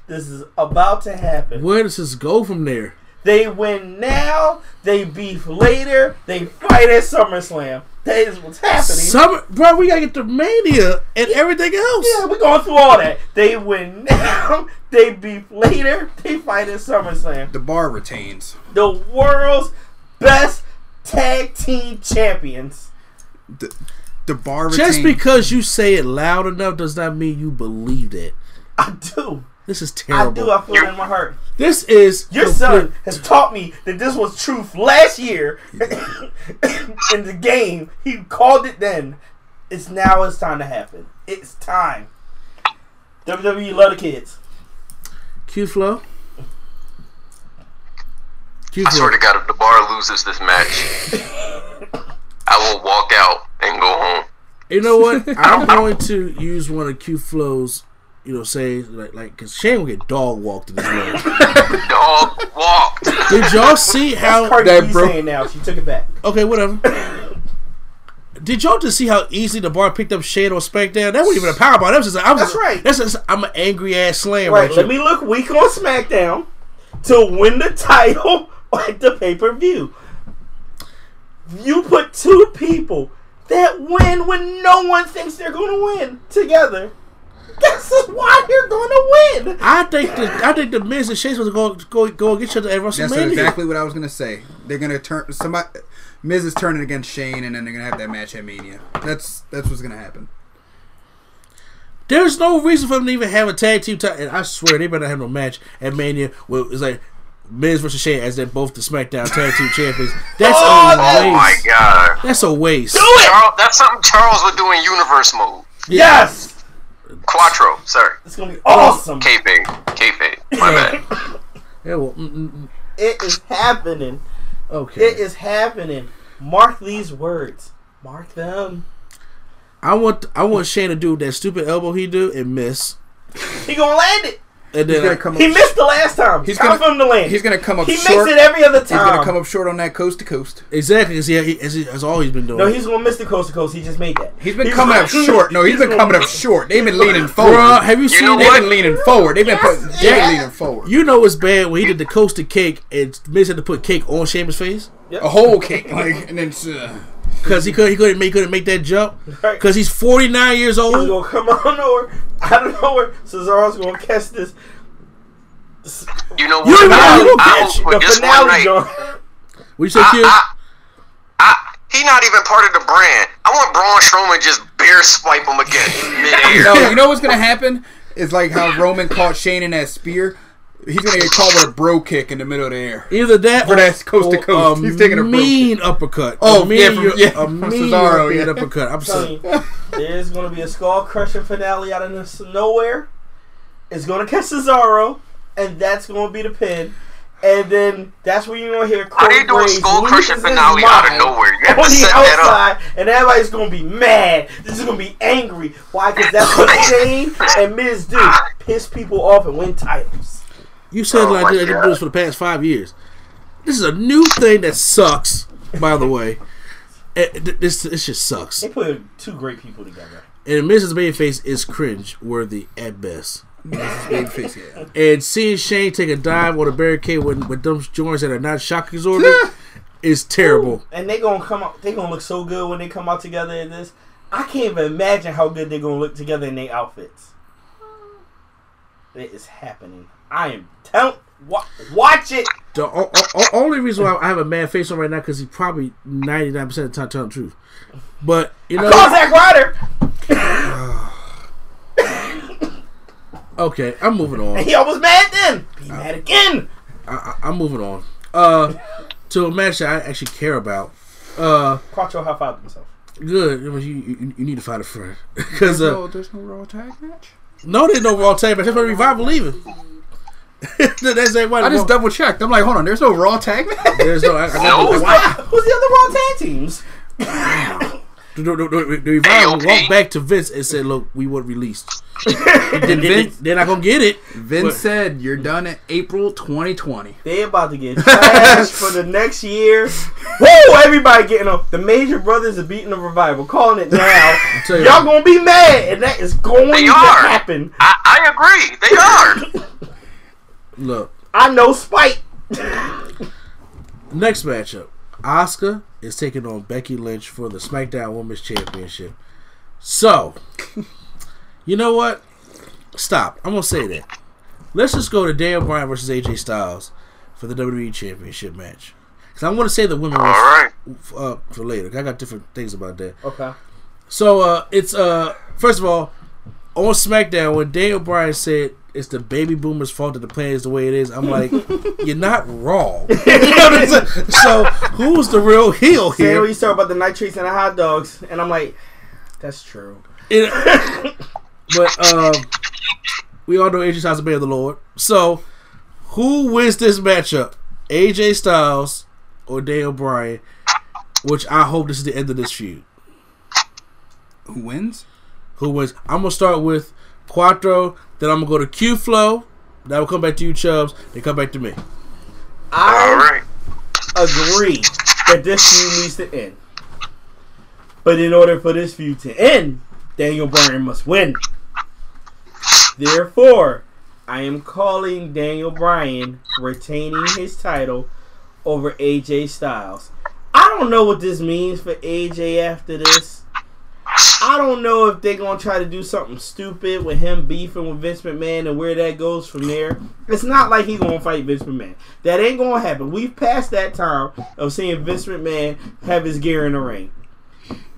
This is about to happen. Where does this go from there? They win now. They beef later. They fight at SummerSlam. That is what's happening. Summer, bro, we gotta get to Mania and everything else. yeah, we going through all that. They win now. *laughs* They beef later. They fight at SummerSlam. The bar retains. The world's best tag team champions. The, the bar retains. Just because you say it loud enough does not mean you believe it. I do. This is terrible. I do. I feel it in my heart. This is Your complete- son has taught me that this was truth last year *coughs* in the game. He called it then. It's now. It's time to happen. It's time. WWE love the kids. Q flow. Q I flow. swear to God, if the bar loses this match, *laughs* I will walk out and go home. You know what? *laughs* I'm going to use one of Q Flow's, you know, say like like because Shane will get dog walked in this match. *laughs* Dog walked. Did y'all see how Cardi that B bro- saying now. She took it back. Okay, whatever. Did y'all just see how easily the bar picked up Shane on SmackDown? That wasn't even a powerbomb. That was just I'm That's just, right. That's just I'm an angry ass slam Right. right, Let here. me look weak on SmackDown to win the title *laughs* at the pay per view. You put two people that win when no one thinks they're going to win together. *laughs* This is why you're going to win. I think the I think the Miz and Shane supposed to go go go get each other at WrestleMania. That's exactly what I was gonna say. They're gonna turn somebody. Miz is turning against Shane, and then they're gonna have that match at Mania. That's that's what's gonna happen. There's no reason for them to even have a tag team title. And I swear they better have no match at Mania. Where it's like Miz versus Shane as they're both the SmackDown tag team champions. That's Oh, a Oh my waste. God. That's a waste. Do it. Charles, that's something Charles would do in universe mode. Yes. Quattro, sorry. It's going to be awesome. Kayfabe. Kayfabe. My bad. *laughs* Yeah, well, mm, mm, mm. It is happening. okay. It is happening. Mark these words. Mark them. I want I want Shane to do that stupid elbow he do and miss, He gonna land it. And He's then gonna come up. He missed the last time. He's Time gonna- for him to land. He's gonna come up He short. makes it every other time. He's gonna come up short on that coast to coast. exactly because he, he, as he has always been doing. No, he's gonna miss the coast to coast. He just made that. He's been coming up *laughs* short. No, he's been gonna- coming up short. They've been leaning forward. Bruh, have you, seen know? They've been leaning forward. They've been putting, they've been Yeah. leaning forward. You know it's bad when he did the coast to cake and Miz had to put cake on Sheamus' face A whole cake, like, and then uh, because he couldn't he couldn't make couldn't make that jump because he's 49 years old. He's old. gonna come out of nowhere. *laughs* Out of nowhere, Cesaro's gonna catch this. You know what? don't know I, who I catch hope The this one finale, night. John. We say I, Q. I, I, he not even part of the brand. I want Braun Strowman just bear swipe him again midair. *laughs* no, you know what's gonna happen? It's like how Roman caught Shane in that spear. He's gonna get caught with a Brogue Kick in the middle of the air. Either that For or that coast to or coast. He's taking a broke mean uppercut. Oh, a mean, yeah, from- yeah, a from mean Cesaro, yeah. uppercut. I'm telling sorry. there's gonna be a skull crushing finale out of nowhere. It's gonna catch Cesaro, and that's gonna be the pin. And then that's when you're gonna hear How do you Corey do a skull lose crushing finale out of nowhere? You have on to the set that up. outside, and everybody's gonna be mad. This is gonna be angry. Why? Because that's what *laughs* Shane and Miz do: piss people off and win titles. You said Oh like my they've been God. this for the past five years. This is a new thing that sucks. By the way, It- this this just sucks. They put two great people together. And Mrs. Babyface is cringe worthy at best. Babyface, yeah. And seeing Shane take a dive on a barricade with, with those joints that are not shock absorbing *laughs* is terrible. And they gonna come out. They gonna look so good when they come out together in this. I can't even imagine how good they're gonna look together in their outfits. It is happening. I am telling. Wa- watch it. The o- o- o- only reason why I have a mad face on right now because he probably ninety nine percent of the time telling the truth. But you know, Call Zack Ryder. *sighs* okay, I'm moving on. He almost mad then. Be mad again. I, I, I'm moving on. Uh, to a match that I actually care about. Uh, Quattro high five himself. good. You, you, you need to find a friend *laughs* because There's uh, no, there's no Raw tag match. no, there's no Raw tag match. That's why Revival leaving. *laughs* That's everybody. I just double checked. I'm like, hold on, there's no Raw tag match. *laughs* There's no. I, I, No. I, Why- Who's the other Raw tag teams? the, the, the, the Revival AOP. walked back to Vince and said, "Look, we were released." *laughs* then, they, they're not gonna get it. Vince But- said you're done in April 2020. They about to get trashed for the next year. Whoa! Everybody getting up. The Major Brothers are beating the revival, calling it now. you Y'all what. gonna be mad, and that is going They to are. happen. I, I agree. They are. Look, I know spite. next matchup. Asuka is taking on Becky Lynch for the SmackDown Women's Championship. So, you know what? Stop. I'm gonna say that. Let's just go to Daniel Bryan versus AJ Styles for the WWE Championship match. Because I want to say the women All right. uh, for later. I got different things about that. Okay. So uh, it's uh, first of all, on SmackDown when Daniel Bryan said it's the baby boomers' fault that the plan is the way it is, I'm like, *laughs* you're not wrong. *laughs* You know what I'm so who's the real heel Say here? you start about the nitrates and the hot dogs, and I'm like, that's true. It- *laughs* but um, we all know AJ Styles is the man of the Lord. So who wins this matchup? AJ Styles or Daniel Bryan? Which I hope this is the end of this feud. Who wins? Who wins? I'm gonna start with Quattro. Then I'm gonna go to Q Flow. That will come back to you, Chubbs. They come back to me. I All right. agree that this feud needs to end. But in order for this feud to end, Daniel Bryan must win. Therefore, I am calling Daniel Bryan retaining his title over AJ Styles. I don't know what this means for AJ after this. I don't know if they're gonna try to do something stupid with him beefing with Vince McMahon and where that goes from there. It's not like he's gonna fight Vince McMahon. That ain't gonna happen. We've passed that time of seeing Vince McMahon have his gear in the ring.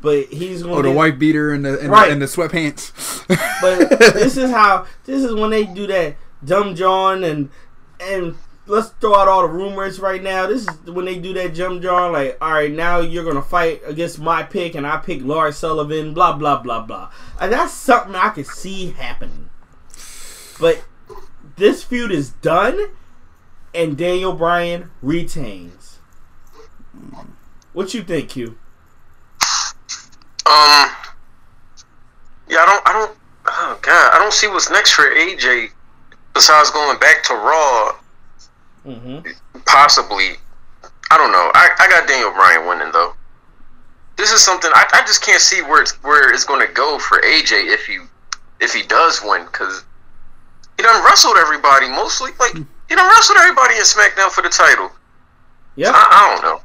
But he's gonna Or the white beater and the and, Right. the, and the sweatpants. but *laughs* this is how this is when they do that dumb John and and let's throw out all the rumors right now. This is when they do that jump John like, all right, now you're gonna fight against my pick and I pick Lars Sullivan, blah blah blah blah. And that's something I could see happening. But this feud is done and Daniel Bryan retains. What you think, Q? Um. Yeah, I don't. I don't. Oh God, I don't see what's next for AJ besides going back to Raw. Mm-hmm. Possibly. I don't know. I, I got Daniel Bryan winning though. This is something I, I just can't see where it's where it's going to go for AJ if you if he does win because he done wrestled everybody mostly like he done wrestled everybody in SmackDown for the title. Yep. I, I don't know.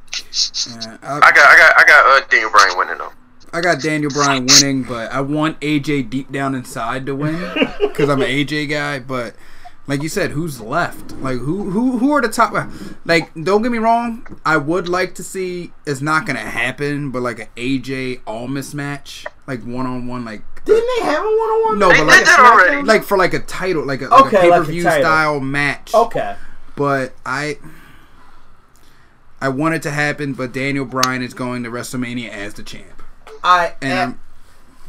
Yeah, I got I got I got uh, Daniel Bryan winning though. I got Daniel Bryan winning, but I want AJ deep down inside to win because I'm an AJ guy. But like you said, who's left? Like who who who are the top? Like don't get me wrong, I would like to see. It's not gonna happen, but like an AJ Almas match, like one on one, like Didn't they have a one on one? no, They but did like that already. like for like a title, like a, Okay, like a pay per view title. style match. Okay. But I. I want it to happen, but Daniel Bryan is going to WrestleMania as the champ. I And and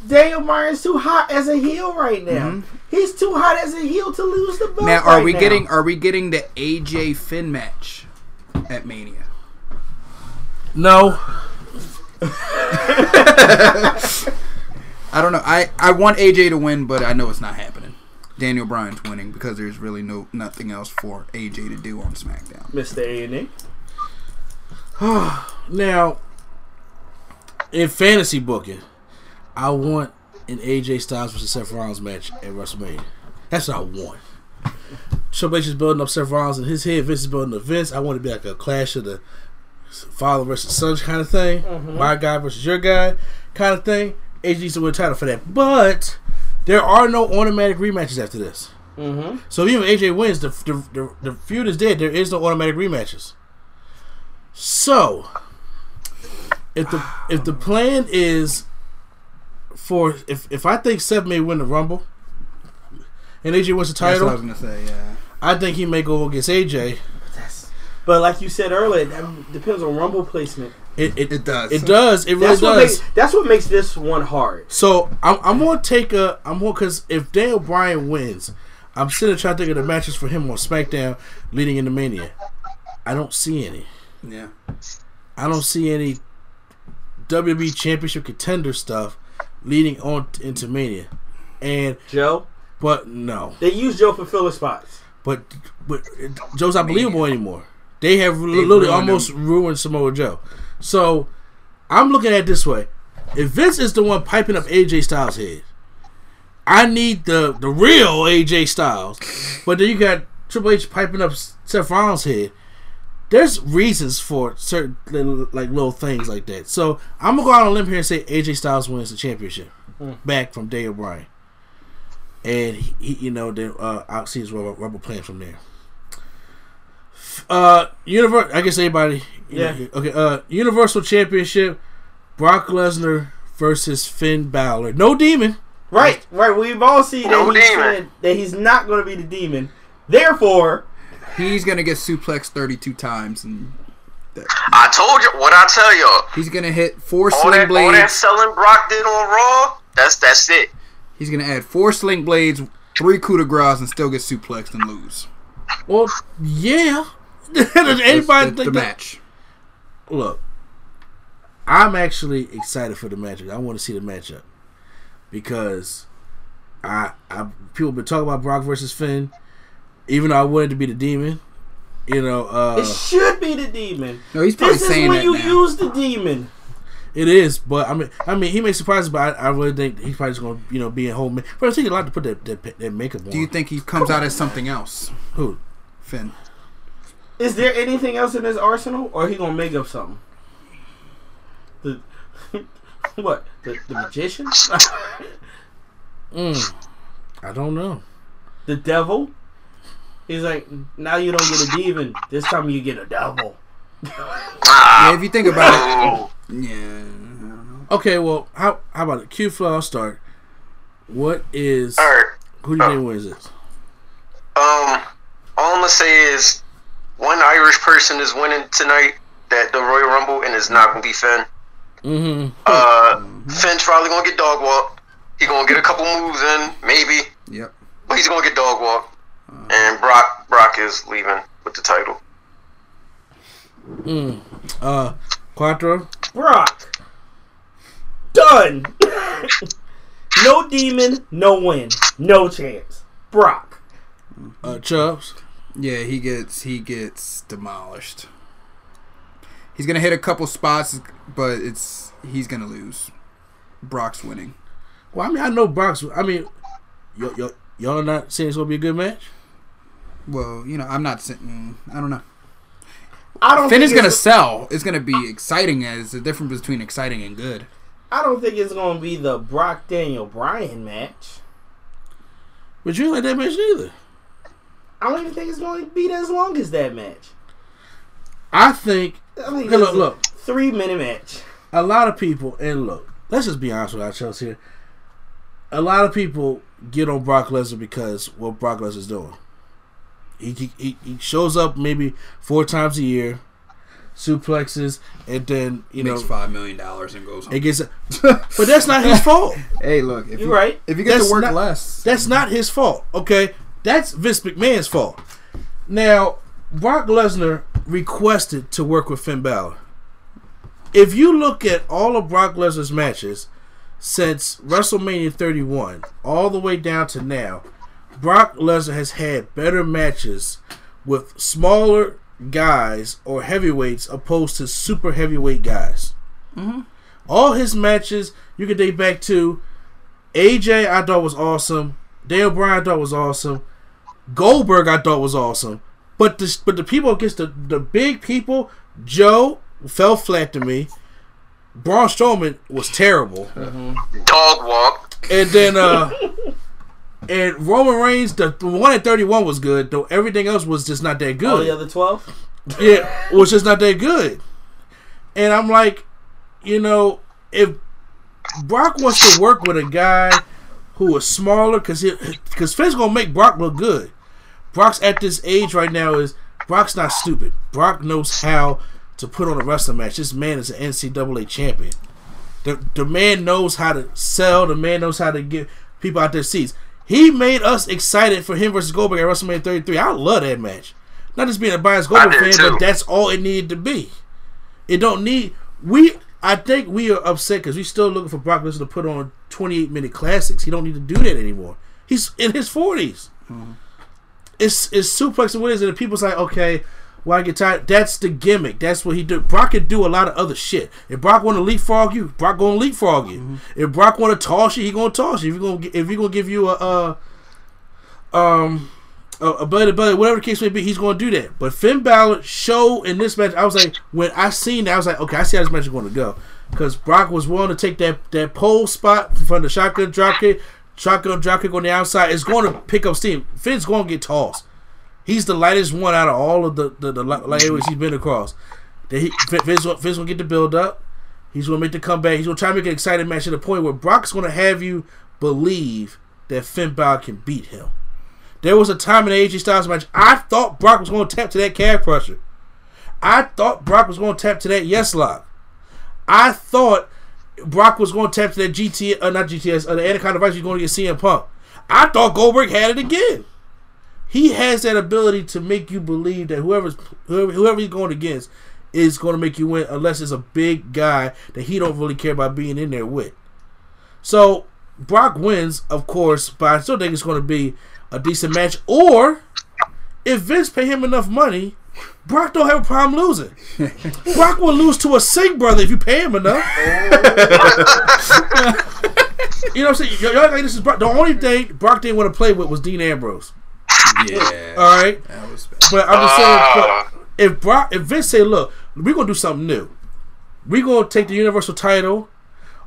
Daniel Bryan's too hot as a heel right now. He's too hot as a heel to lose the belt. Mm-hmm. Now, are right we now. getting are we getting the AJ Finn match at Mania? No. *laughs* I don't know. I I want AJ to win, but I know it's not happening. Daniel Bryan's winning because there's really no nothing else for AJ to do on SmackDown. Mr. A and E? *sighs* Now, in fantasy booking, I want an AJ Styles versus Seth Rollins match at WrestleMania. That's what I want. Triple H is building up Seth Rollins in his head. Vince is building up Vince. I want to be like a clash of the father versus son kind of thing. My guy versus your guy kind of thing. AJ needs to win a title for that. But there are no automatic rematches after this. Mm-hmm. So even if AJ wins, the, the, the, the feud is dead. There is no automatic rematches. So, if the if the plan is for if if I think Seth may win the Rumble, and AJ wins the That's what I title, was gonna say. Yeah. I think he may go against AJ. But like you said earlier, that depends on Rumble placement. It it, It does. it does it really That's what does. makes that's what makes this one hard. So I'm, I'm gonna take a I'm gonna because if Daniel Bryan wins, I'm sitting trying to think of the matches for him on SmackDown leading into Mania. I don't see any. Yeah. I don't see any WWE Championship contender stuff leading on into Mania. And Joe, but no, they use Joe for filler spots. but but Joe's not believable anymore. They have literally ruined almost ruined Samoa Joe. So I'm looking at it this way: if Vince is the one piping up AJ Styles' head, I need the the real AJ Styles. But then you got Triple H piping up Seth Rollins' head. There's reasons for certain little, like little things like that. So I'm gonna go out on a limb here and say AJ Styles wins the championship Mm. back from Daniel Bryan, and he, he- you know then uh, I'll see his rubber, rubber plan from there. Uh, universe. I guess anybody. Yeah. know, okay. Uh, Universal Championship. Brock Lesnar versus Finn Balor. No demon. Right, right. We've all seen No that, he's demon. said that he's not going to be the demon. Therefore, He's gonna get suplexed 32 times, and I told you what I tell y'all. he's gonna hit four All sling that, all that selling Brock did on Raw. That's that's it. He's gonna add four sling blades, three coup de grace, and still get suplexed and lose. Well, yeah. *laughs* Does That's- anybody that's think the that- match? Look, I'm actually excited for the matchup. I want to see the matchup because I, I people been talking about Brock versus Finn, even though I wanted to be the demon. You know, uh, it should be the demon. No, he's probably This is when that you now. use the demon. it is, but I mean, I mean, he may surprise, us, but I, I really think he's probably just gonna, you know, be in whole. ma- But I think a lot to put that that, that makeup on. Do you think he comes out as something else? Who? Finn. Is there anything else in his arsenal, or he gonna make up something? The *laughs* what? The, the magician? *laughs* Mm, I don't know. the devil? He's like, now you don't get a demon. This time you get a double. Yeah, if you think about it, yeah. Okay, well, how how about it? Q flow. I'll start. What is All right. who do you think wins this? Um, all I'm gonna say is one Irish person is winning tonight that the Royal Rumble, and it's not gonna be Finn. Mm-hmm. Uh, Finn's probably gonna get dog walked. He gonna get a couple moves in, maybe, Yep. but he's gonna get dog walked. And Brock, Brock is leaving with the title. Mm. Uh, Quattro. Brock. Done. *laughs* no demon, no win, no chance. Brock. Uh, Chubbs. Yeah, he gets he gets demolished. He's gonna hit a couple spots, but it's he's gonna lose. Brock's winning. Well, I mean, I know Brock's. I mean, y- y- y'all are not saying it's gonna be a good match. Well, you know, I'm not sitting. I don't know. I don't Finn think is gonna it's- sell. It's gonna be exciting. As the difference between exciting and good. I don't think it's gonna be the Brock Daniel Bryan match. But you ain't like that match neither. I don't even think it's going to be as long as that match. I think. I think Okay, look, look. three minute match. A lot of people, and look, let's just be honest with ourselves here. A lot of people get on Brock Lesnar because what Brock Lesnar's doing. He, he- he he shows up maybe four times a year, suplexes, and then you Makes know five million dollars and goes home. it gets. *laughs* but that's not his *laughs* fault. Hey, look, if You're you, right. If you get That's to work not- less, That's not his fault. Okay, that's Vince McMahon's fault. Now, Brock Lesnar requested to work with Finn Balor. If you look at all of Brock Lesnar's matches since WrestleMania 31, all the way down to now, Brock Lesnar has had better matches with smaller guys or heavyweights opposed to super heavyweight guys. All his matches you can date back to AJ, I thought was awesome. Daniel Bryan, I thought was awesome. Goldberg, I thought was awesome. But the but the people against the the big people, Joe fell flat to me. Braun Strowman was terrible, Dog walk. and then uh, *laughs* and Roman Reigns, the, the one at thirty one was good, though everything else was just not that All good. the other twelve. Yeah, was just not that good. And I'm like, you know, if Brock wants to work with a guy who is smaller, because because Finn's gonna make Brock look good. Brock's at this age right now is Brock's not stupid. Brock knows how to put on a wrestling match. This man is an NCAA champion. The the man knows how to sell. The man knows how to get people out their seats. He made us excited for him versus Goldberg at WrestleMania 33. I love that match. Not just being a biased Goldberg fan, too. but that's all it needed to be. It don't need we. I think we are upset because we still looking for Brock Lesnar to put on 28 minute classics. He don't need to do that anymore. He's in his 40s. Mm-hmm. It's it's suplex and what is it? And people's like, okay, why get tired? That's the gimmick. That's what he do. Brock can do a lot of other shit. If Brock want to leapfrog you, Brock gonna leapfrog you. If Brock want to toss you, he gonna toss you. If he gonna if he gonna give you a uh, um uh, but but whatever the case may be, he's going to do that. But Finn Balor show in this match, I was like, when I seen that, I was like, okay, I see how this match is going to go. Because Brock was willing to take that that pole spot from the shotgun dropkick, shotgun dropkick on the outside. It's going to pick up steam. Finn's going to get tossed. He's the lightest one out of all of the the, the light heavyweights he's been across. That he Finn's going to get the build up. He's to make the comeback. He's to try to make an exciting match to the point where Brock's to have you believe that Finn Balor can beat him. There was a time in the AJ Styles match I thought Brock was to tap to that calf crusher. I thought Brock was to tap to that yes lock. I thought Brock was to tap to that GT, uh, not GTS, uh, the Anaconda device. He's going to get CM Punk. I thought Goldberg had it again. He has that ability to make you believe that whoever's whoever, whoever he's going against is going to make you win, unless it's a big guy that he don't really care about being in there with. So Brock wins, of course, but I still think it's going to be a decent match. Or if Vince pay him enough money, Brock don't have a problem losing. *laughs* Brock will lose to a Singh brother if you pay him enough. Oh. *laughs* you know what I'm saying? Y'all y'all think this is Brock. The only thing Brock didn't want to play with was Dean Ambrose. Yeah. All right. That was bad. But I'm just saying, but if Brock, ah. if Vince say, look, we're gonna do something new. We're gonna take the Universal title,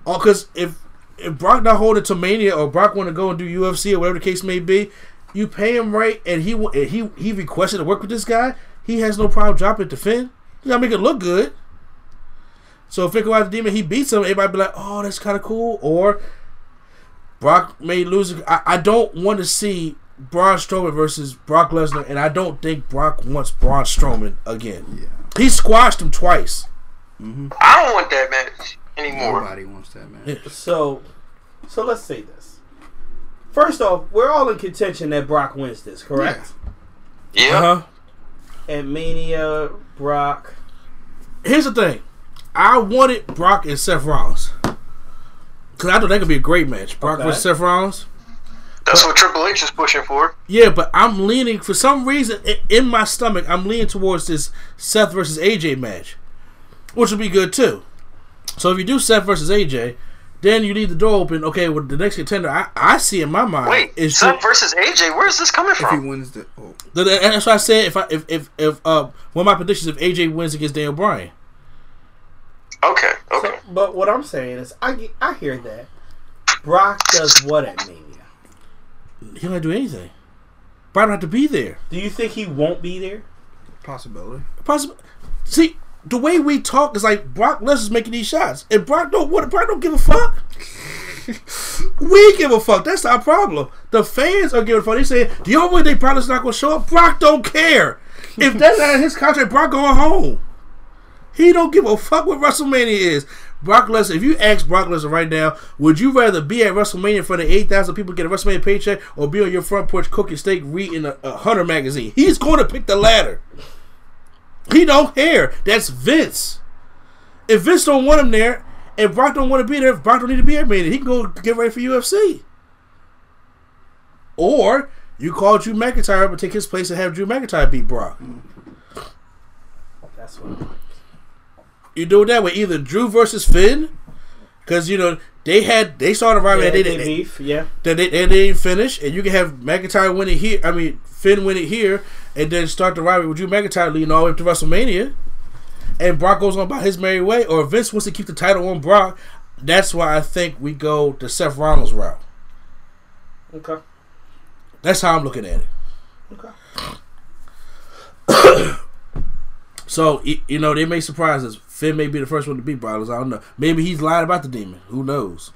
oh, because if if Brock not holding to Mania or Brock want to go and do UFC or whatever the case may be, you pay him right, and he and he he requested to work with this guy. He has no problem dropping it to Finn. You gotta make it look good. So if Finn go out the demon, he beats him. Everybody be like, oh, that's kind of cool. Or Brock may lose. I, I don't want to see Braun Strowman versus Brock Lesnar, and I don't think Brock wants Braun Strowman again. Yeah. He squashed him twice. I don't want that match anymore. Nobody wants that, man. So, so let's say this. First off, we're all in contention that Brock wins this, correct? Yeah. Uh-huh. At Mania, Brock. Here's the thing. I wanted Brock and Seth Rollins. Because I thought that could be a great match. Brock Okay. versus Seth Rollins. That's what Triple H is pushing for. Yeah, but I'm leaning, for some reason, in my stomach, I'm leaning towards this Seth versus AJ match. Which would be good too. So if you do Seth versus AJ, then you leave the door open. Okay, well, the next contender I, I see in my mind Wait, is Seth versus AJ. Where is this coming from? If he wins the, oh, Th- th- That's why I said if I if if, if uh one of my predictions if AJ wins against Daniel Bryan. Okay, okay. So, but what I'm saying is, I I hear that. Brock does what at Mania? He don't have to do anything. Brock don't have to be there. Do you think he won't be there? possibility. Possible. See, the way we talk is like Brock Lesnar's making these shots, and Brock don't what Brock don't give a fuck. *laughs* we give a fuck. That's our problem. The fans are giving a fuck. They say the only way they probably Brock not going to show up?" Brock don't care. If that's not in his contract, Brock going home. He don't give a fuck what WrestleMania is. Brock Lesnar. If you ask Brock Lesnar right now, would you rather be at WrestleMania in front of eight thousand people get a WrestleMania paycheck, or be on your front porch cooking steak, reading a, a Hunter magazine? He's going to pick the latter. He don't care. That's Vince. If Vince don't want him there, and Brock don't want to be there, if Brock don't need to be at Mania. He can go get ready for UFC. Or you call Drew McIntyre up and take his place and have Drew McIntyre beat Brock. That's what. You do it that way. Either Drew versus Finn, because you know they had they started rivalry Yeah, that they, they didn't beef, yeah. that they, they didn't finish, and you can have McIntyre win it here. I mean Finn win it here, and then start the rivalry with Drew McIntyre leading all the way up to WrestleMania, and Brock goes on about his merry way. Or Vince wants to keep the title on Brock. That's why I think we go the Seth Rollins route. Okay. That's how I'm looking at it. Okay. *coughs* So you know they may surprise us. Finn may be the first one to beat. Lesnar. I don't know. Maybe he's lying about the demon. Who knows?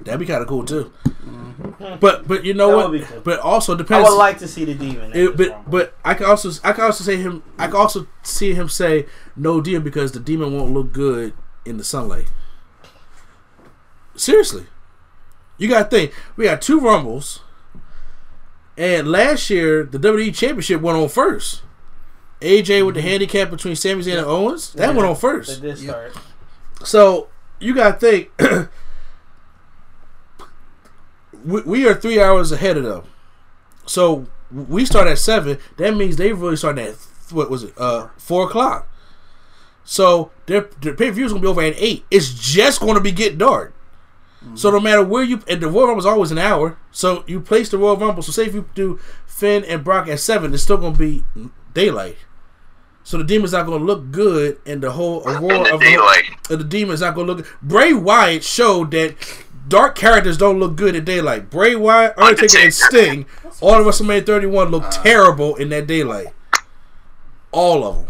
That'd be kind of cool too. Mm-hmm. But but you know That what? cool. But also depends. I would like to see the demon. It, but but I can also I can also say him I can also see him say no demon because the demon won't look good in the sunlight. Seriously, you got to think we got two rumbles, and last year the WWE Championship went on first. AJ with the handicap between Sami Zayn and Owens that went on first. They did start. So you got to think *clears throat* we, we are three hours ahead of them. So we start at seven. That means they really start at what was it? Uh, four o'clock. So their their pay per view is gonna be over at eight. It's just gonna be getting dark. So no matter where you and the Royal Rumble is always an hour. So you place the Royal Rumble. So say if you do Finn and Brock at seven, it's still gonna be daylight. So the demon's not gonna look good, and the whole aurora the of daylight. the, the demon's not gonna look. good. Bray Wyatt showed that dark characters don't look good in daylight. Bray Wyatt, Undertaker, and Sting, all of WrestleMania 31 look uh. terrible in that daylight. All of them.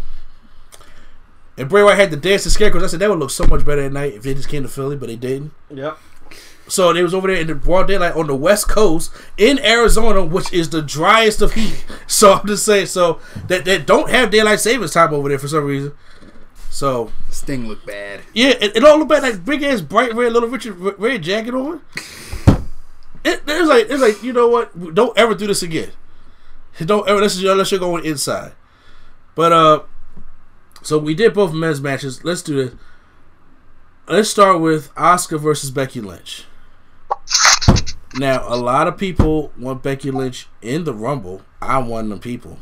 And Bray Wyatt had the dancing scarecrows. I said that would look so much better at night if they just came to Philly, but they didn't. Yep. So they was over there in the broad daylight on the west coast in Arizona, which is the driest of heat. *laughs* So I'm just saying, so that they don't have daylight savings time over there for some reason. So Sting looked bad. yeah, it, it all looked bad like big ass bright red little Richard red jacket on. It, it was like it's like you know what? Don't ever do this again. Don't ever unless you're, unless you're going inside. But uh, so we did both men's matches. Let's do this. Let's start with Asuka versus Becky Lynch. Now, a lot of people want Becky Lynch in the Rumble. I'm one of them people.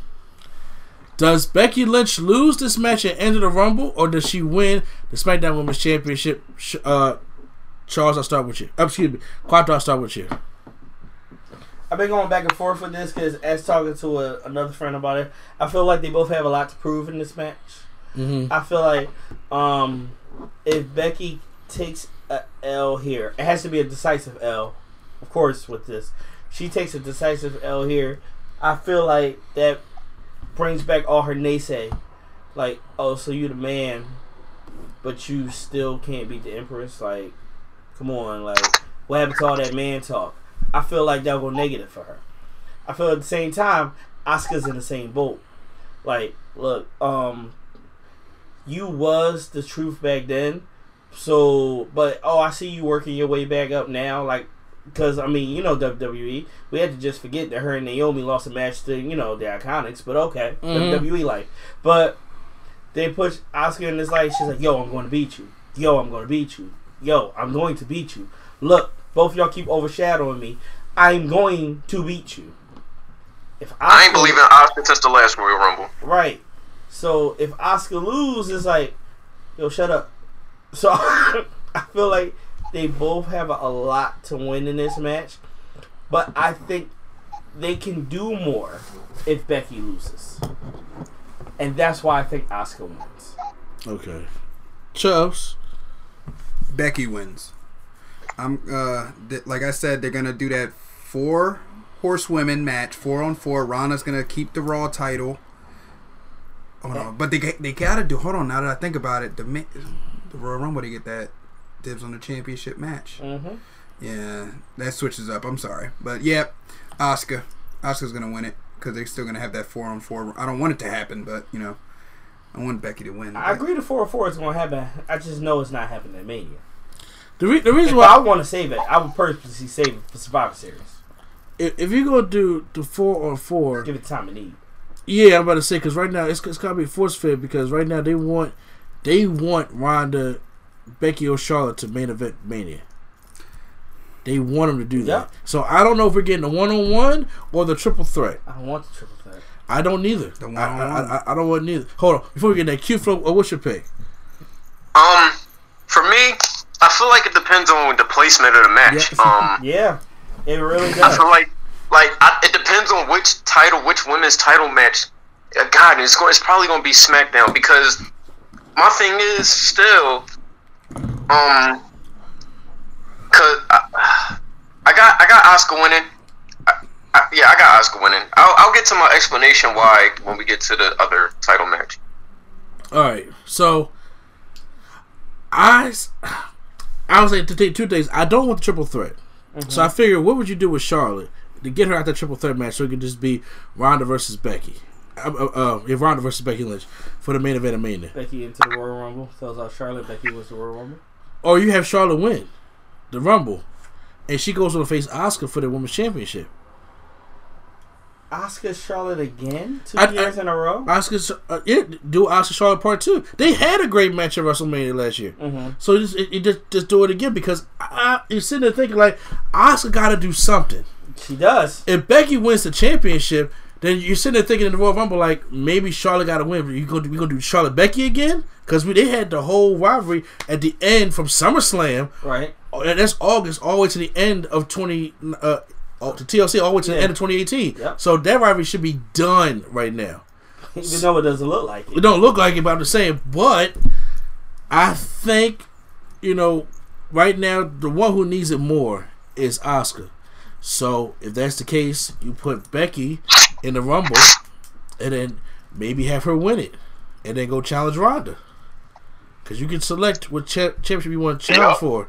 Does Becky Lynch lose this match at end of the Rumble, or does she win the SmackDown Women's Championship? Uh, Charles, I'll start with you. Uh, excuse me, Quattro, I'll start with you. I've been going back and forth with this because, as talking to a, another friend about it, I feel like they both have a lot to prove in this match. Mm-hmm. I feel like um, if Becky takes a L here, it has to be a decisive L, of course. With this, she takes a decisive L here. I feel like that brings back all her naysay, like, oh, so you the man, but you still can't beat the Empress. Like, come on, like, what happened to all that man talk? I feel like that'll go negative for her. I feel at the same time, Asuka's in the same boat. Like, look, um, you was the truth back then. So, but oh, I see you working your way back up now. Like, because I mean, you know WWE, we had to just forget that her and Naomi lost a match to you know the Iconics. But okay, Mhm. WWE life. But they push Asuka in this light. She's like, "Yo, I'm going to beat you. Yo, I'm going to beat you. Yo, I'm going to beat you. Look, both y'all keep overshadowing me. I'm going to beat you." If I ain't believing Asuka since the last Royal Rumble. Right. So if Asuka loses, it's like, yo, shut up. So *laughs* I feel like they both have a, lot to win in this match, but I think they can do more if Becky loses, and that's why I think Asuka wins. Okay. Chubbs. Becky wins. I'm uh th- like I said, they're gonna do that four horsewomen match, four on four. Ronda's gonna keep the Raw title. Oh no, but they they gotta do. Hold on, now that I think about it, the the Royal Rumble they get that dibs on the championship match. Mm-hmm. Yeah, that switches up. I'm sorry, but yeah, Asuka, Asuka's gonna win it because they're still gonna have that four on four. I don't want it to happen, but you know, I want Becky to win. I agree. The four on four is going to happen. I just know it's not happening at Mania. The, re- the reason If why I want to save it, I would purposely save it for Survivor Series. if, if you're gonna do the four on four, Give it time it need. yeah, I'm about to say because right now it's, it's gotta be force fit because right now they want they want Ronda, Becky or Charlotte to main event Mania. They want them to do that. Yep. So I don't know if we're getting the one on one or the triple threat. I don't want the triple threat. I don't neither. The I, one-on-one. I, I, I don't want neither. Hold on, before we get that Q flow, uh, what's your pick? Um, for me, I feel like it depends on the placement of the match. Yeah. Um, Yeah, it really does. I feel like like I, it depends on which title, which women's title match. Uh, God, it's going. It's probably going to be SmackDown because my thing is still, um, cause I, I got I got Asuka winning. I, I, yeah, I got Asuka winning. I'll, I'll get to my explanation why when we get to the other title match. All right, so I I was saying to take two things. I don't want the triple threat, so I figured, what would you do with Charlotte to get her out that triple threat match so it could just be Ronda versus Becky, uh, uh, uh Ronda versus Becky Lynch for the main event of Mania, Becky into the Royal Rumble. Tells out Charlotte Becky was the Royal Rumble. or you have Charlotte win the Rumble, and she goes on to face Asuka for the Women's Championship. Asuka Charlotte again, two I- I- years in a row. Asuka, uh, yeah, do Asuka Charlotte part two. They had a great match at WrestleMania last year, Mhm. so just it, it just just do it again because I, you're sitting there thinking like Asuka got to do something. She does. If Becky wins the championship, then you're sitting there thinking in the Royal Rumble like maybe Charlotte got to win. You gonna we gonna do Charlotte Becky again? because we they had the whole rivalry at the end from SummerSlam. Right. Oh, and That's August all the way to the end of twenty. Uh, oh, to TLC all the way to the end of 2018. Yep. So that rivalry should be done right now. Even though it doesn't look like It it. don't look like it, but I'm just saying. But I think, you know, right now the one who needs it more is Asuka. So if that's the case, you put Becky in the Rumble, and then maybe have her win it, and then go challenge Ronda. Because you can select what cha- championship you want to challenge Yeah. for.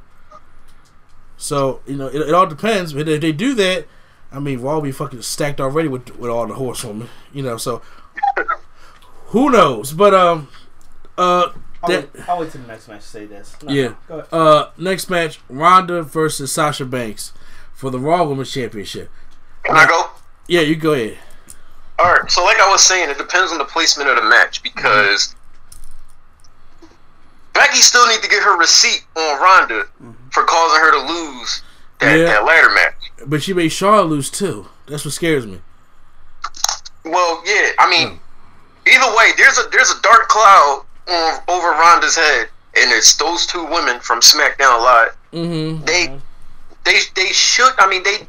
So you know, it, it all depends. But if they do that, I mean, Raw will be fucking stacked already with with all the horsewomen. You know, so who knows? But um, uh, I'll, that, wait, I'll wait till the next match to say this. No, yeah. Go ahead. Uh, next match: Ronda versus Sasha Banks for the Raw Women's Championship. Can I go? Yeah, you go ahead. All right. So, like I was saying, it depends on the placement of the match because Becky still need to get her receipt on Ronda for causing her to lose that, Yeah. that ladder match. But she made Charlotte lose too. That's what scares me. Well, yeah. I mean, either way, there's a there's a dark cloud on, over Ronda's head, and it's those two women from SmackDown Live. Mm-hmm. They they they should. I mean, they.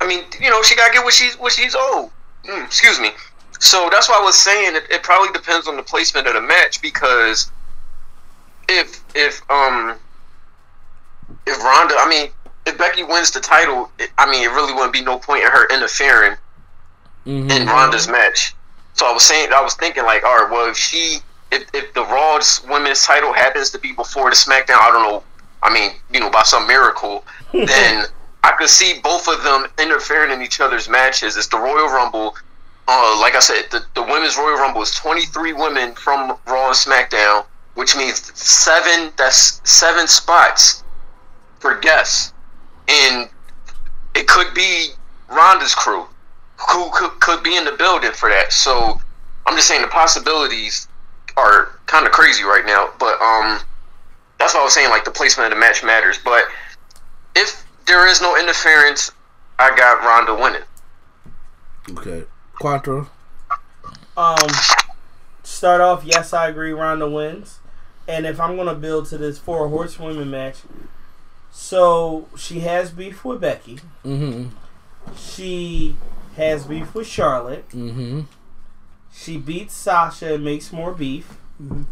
I mean, you know, she gotta get what she's what she's owed. Mm, excuse me. So that's why I was saying it, it probably depends on the placement of the match because if if um if Ronda, I mean, if Becky wins the title, it, I mean, it really wouldn't be no point in her interfering Mm-hmm. in Ronda's match. So I was saying, I was thinking like, all right, well, if she, if, if the Raw's women's title happens to be before the SmackDown, I don't know, I mean, you know, by some miracle, *laughs* then I could see both of them interfering in each other's matches. It's the Royal Rumble. Uh, like I said, the, the women's Royal Rumble is 23 women from Raw and SmackDown, which means seven, that's seven spots for guests. And it could be Ronda's crew who could, could be in the building for that. So I'm just saying the possibilities are kind of crazy right now. But um, that's what I was saying like the placement of the match matters. But if there is no interference, I got Ronda winning. Okay, Quattro. Um, start off. Yes, I agree. Ronda wins, and if I'm gonna build to this four horsewomen match, so she has beef with Becky. Mm-hmm. She has beef with Charlotte. Mm-hmm. She beats Sasha and makes more beef. Mm-hmm.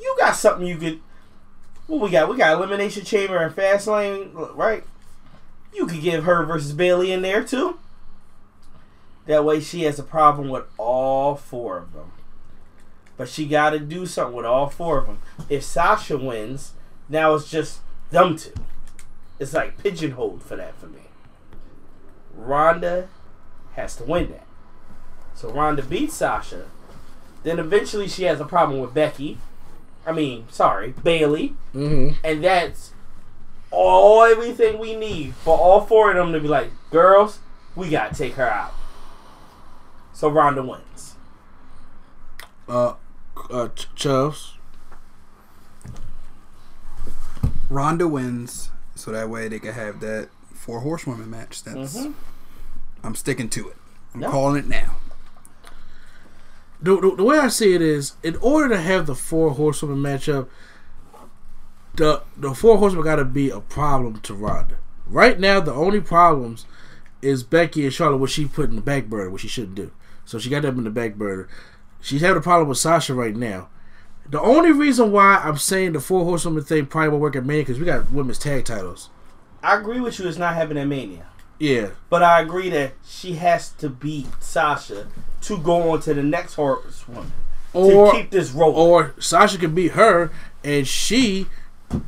You got something you could. What we got? We got Elimination Chamber and Fastlane, right? You could give her versus Bayley in there too. That way, she has a problem with all four of them. But she got to do something with all four of them. If Sasha wins, now it's just them two. It's like pigeonholed for that for me. Ronda has to win that. So Ronda beats Sasha. Then eventually she has a problem with Becky. I mean, sorry, Bayley. Mm-hmm. And that's all everything we need for all four of them to be like, girls, we gotta take her out. So Ronda wins. Uh, uh, Ch- Chubbs. Ronda wins, so that way they can have that four horsewomen match. That's Mhm. I'm sticking to it. I'm Yeah. calling it now. The, the, the way I see it is, in order to have the four horsewomen matchup, the the four horsemen got to be a problem to Ronda. Right now, the only problems is Becky and Charlotte, what she put in the back burner, what she shouldn't do. So she got them in the back burner. She's having a problem with Sasha right now. The only reason why I'm saying the four horsewomen thing probably won't work at Mania because we got women's tag titles. I agree with you. It's not having a mania, Yeah, but I agree that she has to beat Sasha to go on to the next horsewoman or to keep this rolling. or Sasha can beat her, and she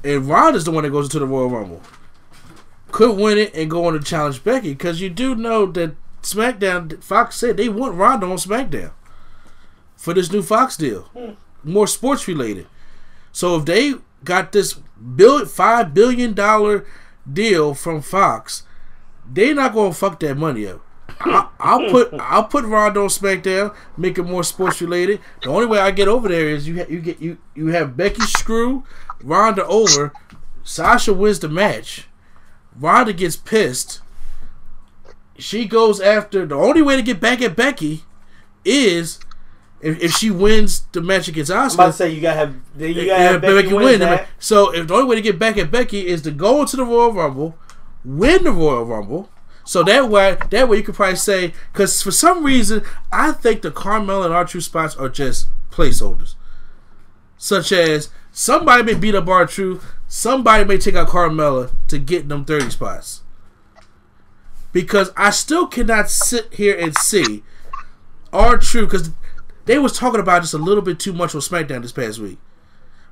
and Ronda's the one that goes into the Royal Rumble. Could win it and go on to challenge Becky because you do know that SmackDown Fox said they want Ronda on SmackDown for this new Fox deal, hmm. more sports related. So if they got this bill five billion dollar deal from Fox, they not gonna fuck that money up. I, I'll put I'll put Ronda on SmackDown, make it more sports related. The only way I get over there is you ha- you get you you have Becky screw Ronda over. Sasha wins the match. Ronda gets pissed. She goes after the only way to get back at Becky is if, if she wins the match against I'm about to say you gotta have then you gotta have Becky, win that. So if the only way to get back at Becky is to go into the Royal Rumble, win the Royal Rumble. So that way, that way you could probably say because for some reason I think the Carmella and R-Truth spots are just placeholders, such as somebody may beat up R-Truth, somebody may take out Carmella to get them thirty spots. Because I still cannot sit here and see R-Truth because they was talking about just a little bit too much on SmackDown this past week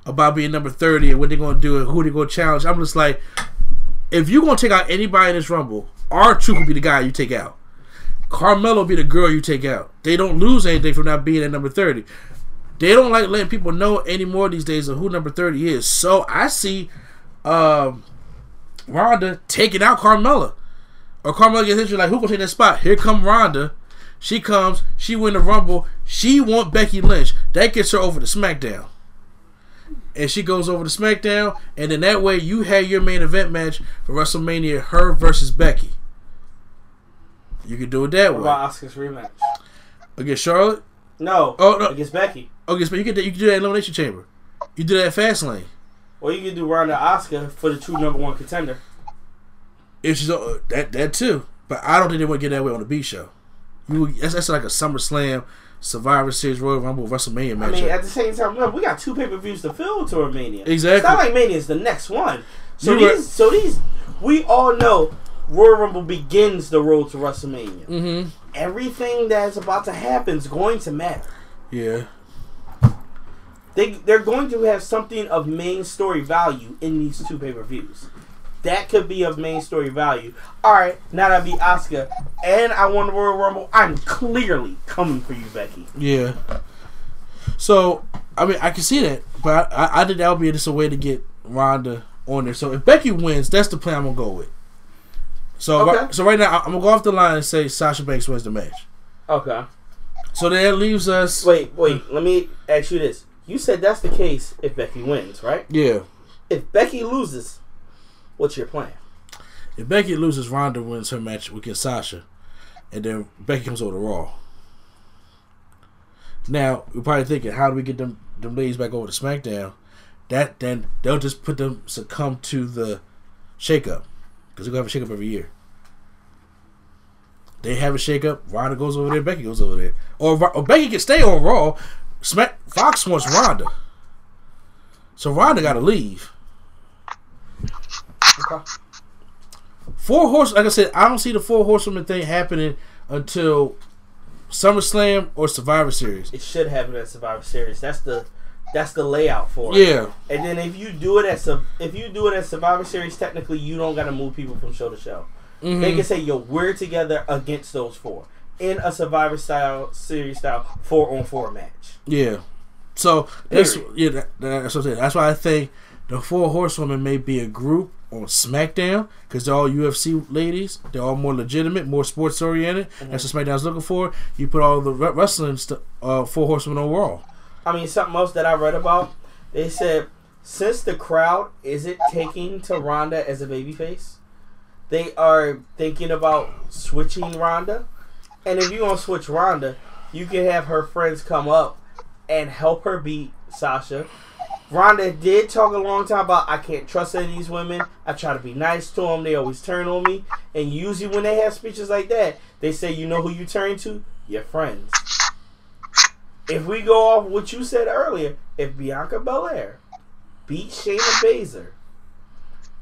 about being number 30 and what they're going to do and who they're going to challenge. I'm just like, if you're to take out anybody in this Rumble, R-Truth will be the guy you take out. Carmella will be the girl you take out. They don't lose anything from not being at number 30. They don't like letting people know anymore these days of who number 30 is. So I see um, Ronda taking out Carmella. Or Carmella gets injured, like, who to take that spot? Here come Ronda. She comes, she win the Rumble. She want Becky Lynch. That gets her over to SmackDown. And she goes over to SmackDown, and then that way you have your main event match for WrestleMania, her versus Becky. You could do it that What way. about Asuka's rematch? Against Charlotte? No. Oh, no. Against Becky. Okay, but you can you can do that Elimination Chamber. You do that at Fastlane. Or you can do Ronda Asuka for the true number one contender. If she's uh, that that too, but I don't think they would get that way on the B show. You that's, that's like a SummerSlam, Survivor Series, Royal Rumble, WrestleMania I mean, at the same time, look, we got two pay per views to fill to Mania. Exactly. It's not like Mania is the next one. So You were- these, so these, we all know Royal Rumble begins the road to WrestleMania. mm-hmm. Everything that's about to happen is going to matter. Yeah. They they're going to have something of main story value in these two pay per views. That could be of main story value. All right, now that I beat Asuka and I won the Royal Rumble, I'm clearly coming for you, Becky. Yeah. So I mean, I can see that, but I, I think that would be just a way to get Ronda on there. So if Becky wins, that's the plan I'm gonna go with. So Okay. right, so right now I'm gonna go off the line and say Sasha Banks wins the match. Okay. So that leaves us. Wait, wait. Let me ask you this. You said that's the case if Becky wins, right? Yeah. If Becky loses, what's your plan? If Becky loses, Ronda wins her match against Sasha, and then Becky comes over to Raw. Now we're probably thinking, how do we get them them ladies back over to SmackDown? That then they'll just put them succumb to the shakeup because we have a shakeup every year. They have a shakeup. Ronda goes over there. Becky goes over there, or, or Becky can stay on Raw. Smack Fox wants Ronda, so Ronda got to Four horse, like I said, I don't see the four horsewoman thing happening until SummerSlam or Survivor Series. It should happen at Survivor Series. That's the that's the layout for it. Yeah. And then if you do it at Sur- if you do it at Survivor Series, technically you don't got to move people from show to show. Mhm. They can say, "Yo, we're together against those four in a Survivor style series style four on four match." Yeah. So that's yeah. That, that's what I'm saying. That's why I think the four horsewomen may be a group on SmackDown because they're all UFC ladies. They're all more legitimate, more sports oriented. That's what SmackDown's looking for. You put all the wrestling st- uh, four horsewomen on Raw. I mean, something else that I read about, they said since the crowd isn't taking to Ronda as a babyface, they are thinking about switching Ronda. And if you're gonna switch Ronda, you can have her friends come up and help her beat Sasha. Ronda did talk a long time about I can't trust any of these women. I try to be nice to them. They always turn on me. And usually when they have speeches like that, they say, "You know who you turn to? Your friends." If we go off what you said earlier, if Bianca Belair beat Shayna Baszler,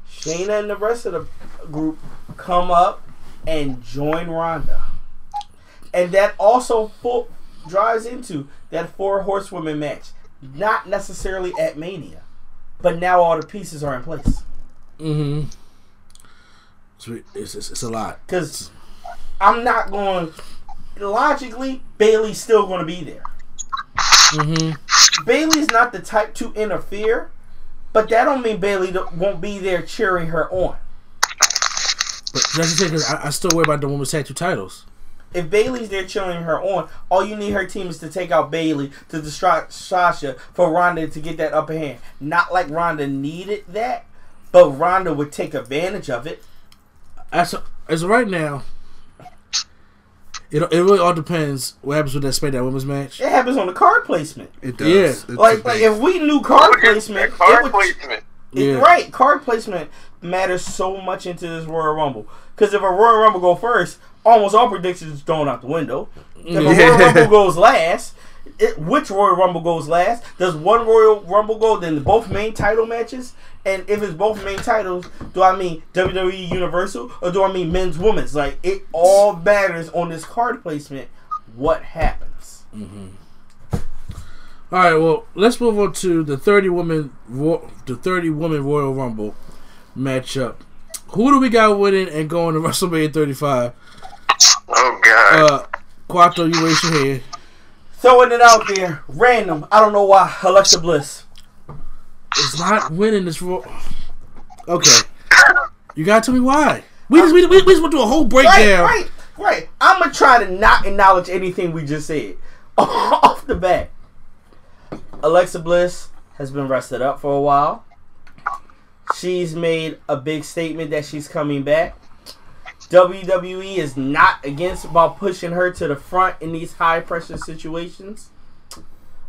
Shayna and the rest of the group come up and join Ronda. And that also full, drives into that four horsewomen match. Not necessarily at Mania, but now all the pieces are in place. Mm-hmm. It's, it's, it's a lot. Because I'm not going. Logically, Bayley's still going to be there. Mm-hmm. Bayley's not the type to interfere, but that don't mean Bayley won't be there cheering her on. But that's the thing because I, I still worry about the women's tag two titles. If Bayley's there cheering her on, all you need her team is to take out Bayley to distract Sasha for Ronda to get that upper hand. Not like Ronda needed that, but Ronda would take advantage of it. As as of right now, It, it really all depends what happens with that SmackDown Women's match. It happens on the card placement. It does. Yeah. It's Like, like if we knew card placement, Card it would, placement. it- Yeah. right? Card placement matters so much into this Royal Rumble. Because if a Royal Rumble go first, almost all predictions thrown out the window. If a Royal Rumble *laughs* goes last, it, which Royal Rumble goes last? Does one Royal Rumble go then both main title matches? And if it's both main titles, do I mean WWE Universal or do I mean men's women's? Like it all matters on this card placement. What happens? Mm-hmm. All right, well, let's move on to the thirty woman, the thirty woman Royal Rumble matchup. Who do we got winning and going to *laughs* WrestleMania 35? Oh God. Uh, Quattro, you raise your hand. Throwing it out there, random. I don't know why. Alexa Bliss. Is not winning this Royal. Okay, you gotta tell me why. We just we, we, we just went through a whole Right, breakdown. right, right. I'm gonna try to not acknowledge anything we just said *laughs* off the bat. Alexa Bliss has been rested up for a while. She's made a big statement that she's coming back. WWE is not against about pushing her to the front in these high pressure situations.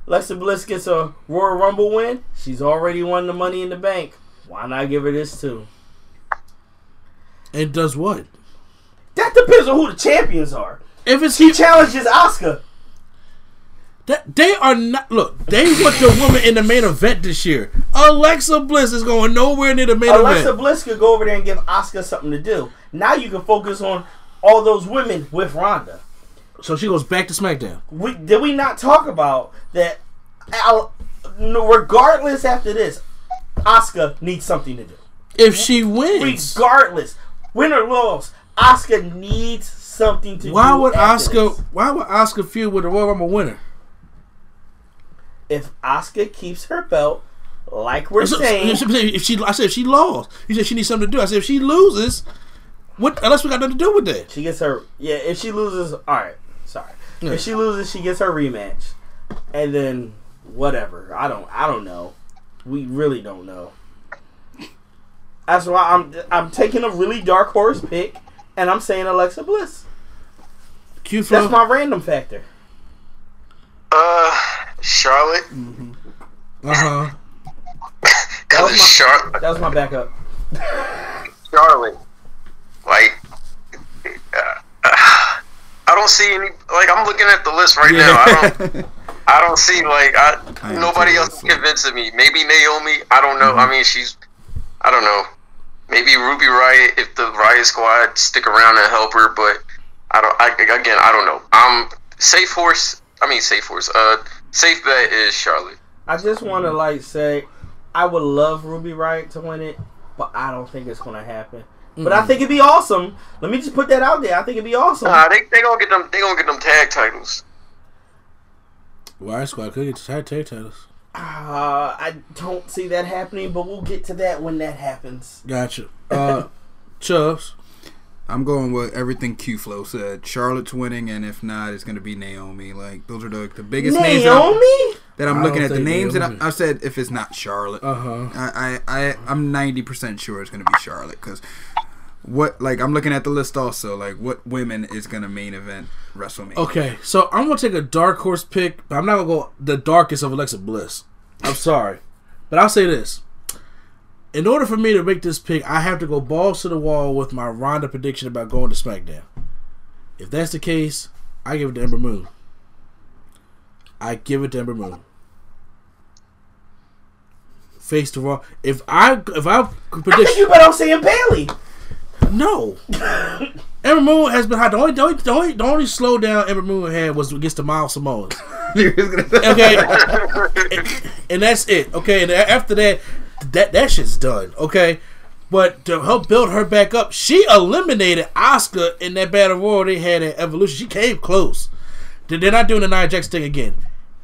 Alexa Bliss gets a Royal Rumble win. She's already won the Money in the Bank. Why not give her this too? And does what? That depends on who the champions are. If it's She challenges Asuka. That they are not. Look, they want the woman in the main event this year. Alexa Bliss is going nowhere near the main Alexa event. Alexa Bliss could go over there and give Asuka something to do. Now you can focus on all those women with Ronda. So she goes back to SmackDown. We, did we not talk about that? Al, regardless, after this, Asuka needs something to do. If she wins, Regardless, win or lose, Asuka needs something to do. why would Asuka? this. Why would Asuka feud with the Royal Rumble winner? If Asuka keeps her belt, like we're So- saying, if she, if she, I said if she lost, you said she needs something to do. I said if she loses, what? Unless we got nothing to do with that. She gets her. Yeah, if she loses, all right. Sorry. Yeah. If she loses, she gets her rematch, and then whatever. I don't. I don't know. We really don't know. That's why I'm. I'm taking a really dark horse pick, and I'm saying Alexa Bliss. Q That's my random factor. Uh, Charlotte. Uh huh. Cause it's Charlotte. That was my backup. Charlotte. Like, uh, I don't see any. Like, I'm looking at the list right now. I don't. *laughs* I don't see like I, I nobody else that's is convincing me. Maybe Naomi. I don't know. I mean, she's. I don't know. Maybe Ruby Riot if the Riot Squad stick around and help her, but I don't. I, again, I don't know. I'm safe horse. I mean, safe horse. Uh, safe bet is Charlotte. I just want to like say, I would love Ruby Riot to win it, but I don't think it's gonna happen. But I think it'd be awesome. Let me just put that out there. I think it'd be awesome. Nah, they they gonna get them. They gonna get them tag titles. Riot Squad could get tag tag titles. Uh, I don't see that happening, but we'll get to that when that happens. Gotcha. Uh, *laughs* Chubbs. I'm going with everything Q Flow said. Charlotte's winning, and if not, it's going to be Naomi. Like those are the, the biggest names that I'm, Naomi? that I'm I looking at. The think names that I, I said, if it's not Charlotte, Uh huh. I, I, I I'm 90 percent sure it's going to be Charlotte because what like I'm looking at the list also. Like what women is going to main event WrestleMania? Okay, so I'm gonna take a dark horse pick, but I'm not gonna go the darkest of Alexa Bliss. I'm sorry, but I'll say this: in order for me to make this pick, I have to go balls to the wall with my Ronda prediction about going to SmackDown. If that's the case, I give it to Ember Moon. I give it to Ember Moon. Face to Raw. If I if I could I think predict you better off saying Bayley. no, Ember Moon has been hot. The only the only the only, the only slowdown Ember Moon had was against the Miles Samoans. *laughs* okay, and, and that's it. Okay, and after that, that that shit's done. Okay, but to help build her back up, she eliminated Asuka in that battle royal they had at Evolution. She came close. They- They're not doing the Nia Jax thing again.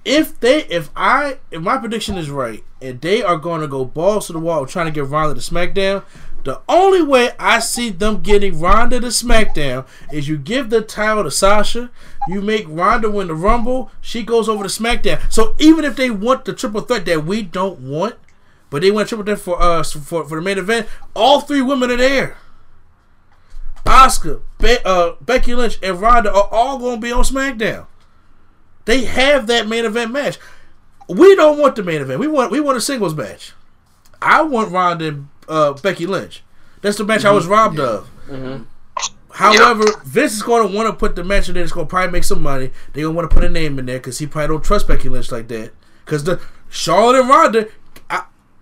If they, if I, if my prediction is right, and they are going to go balls to the wall trying to get Ronda to SmackDown, the only way I see them getting Ronda to SmackDown is you give the title to Sasha, you make Ronda win the Rumble, she goes over to SmackDown. So even if they want the triple threat that we don't want, but they went triple threat for us for for the main event, all three women are there. Asuka, Be- uh, Becky Lynch, and Ronda are all going to be on SmackDown. They have that main event match. We don't want the main event. We want we want a singles match. I want Ronda and uh, Becky Lynch. That's the match I was robbed of. However, Vince is going to want to put the match in there. It's going to probably make some money. They're going to want to put a name in there because he probably don't trust Becky Lynch like that. Because the Charlotte and Ronda, I,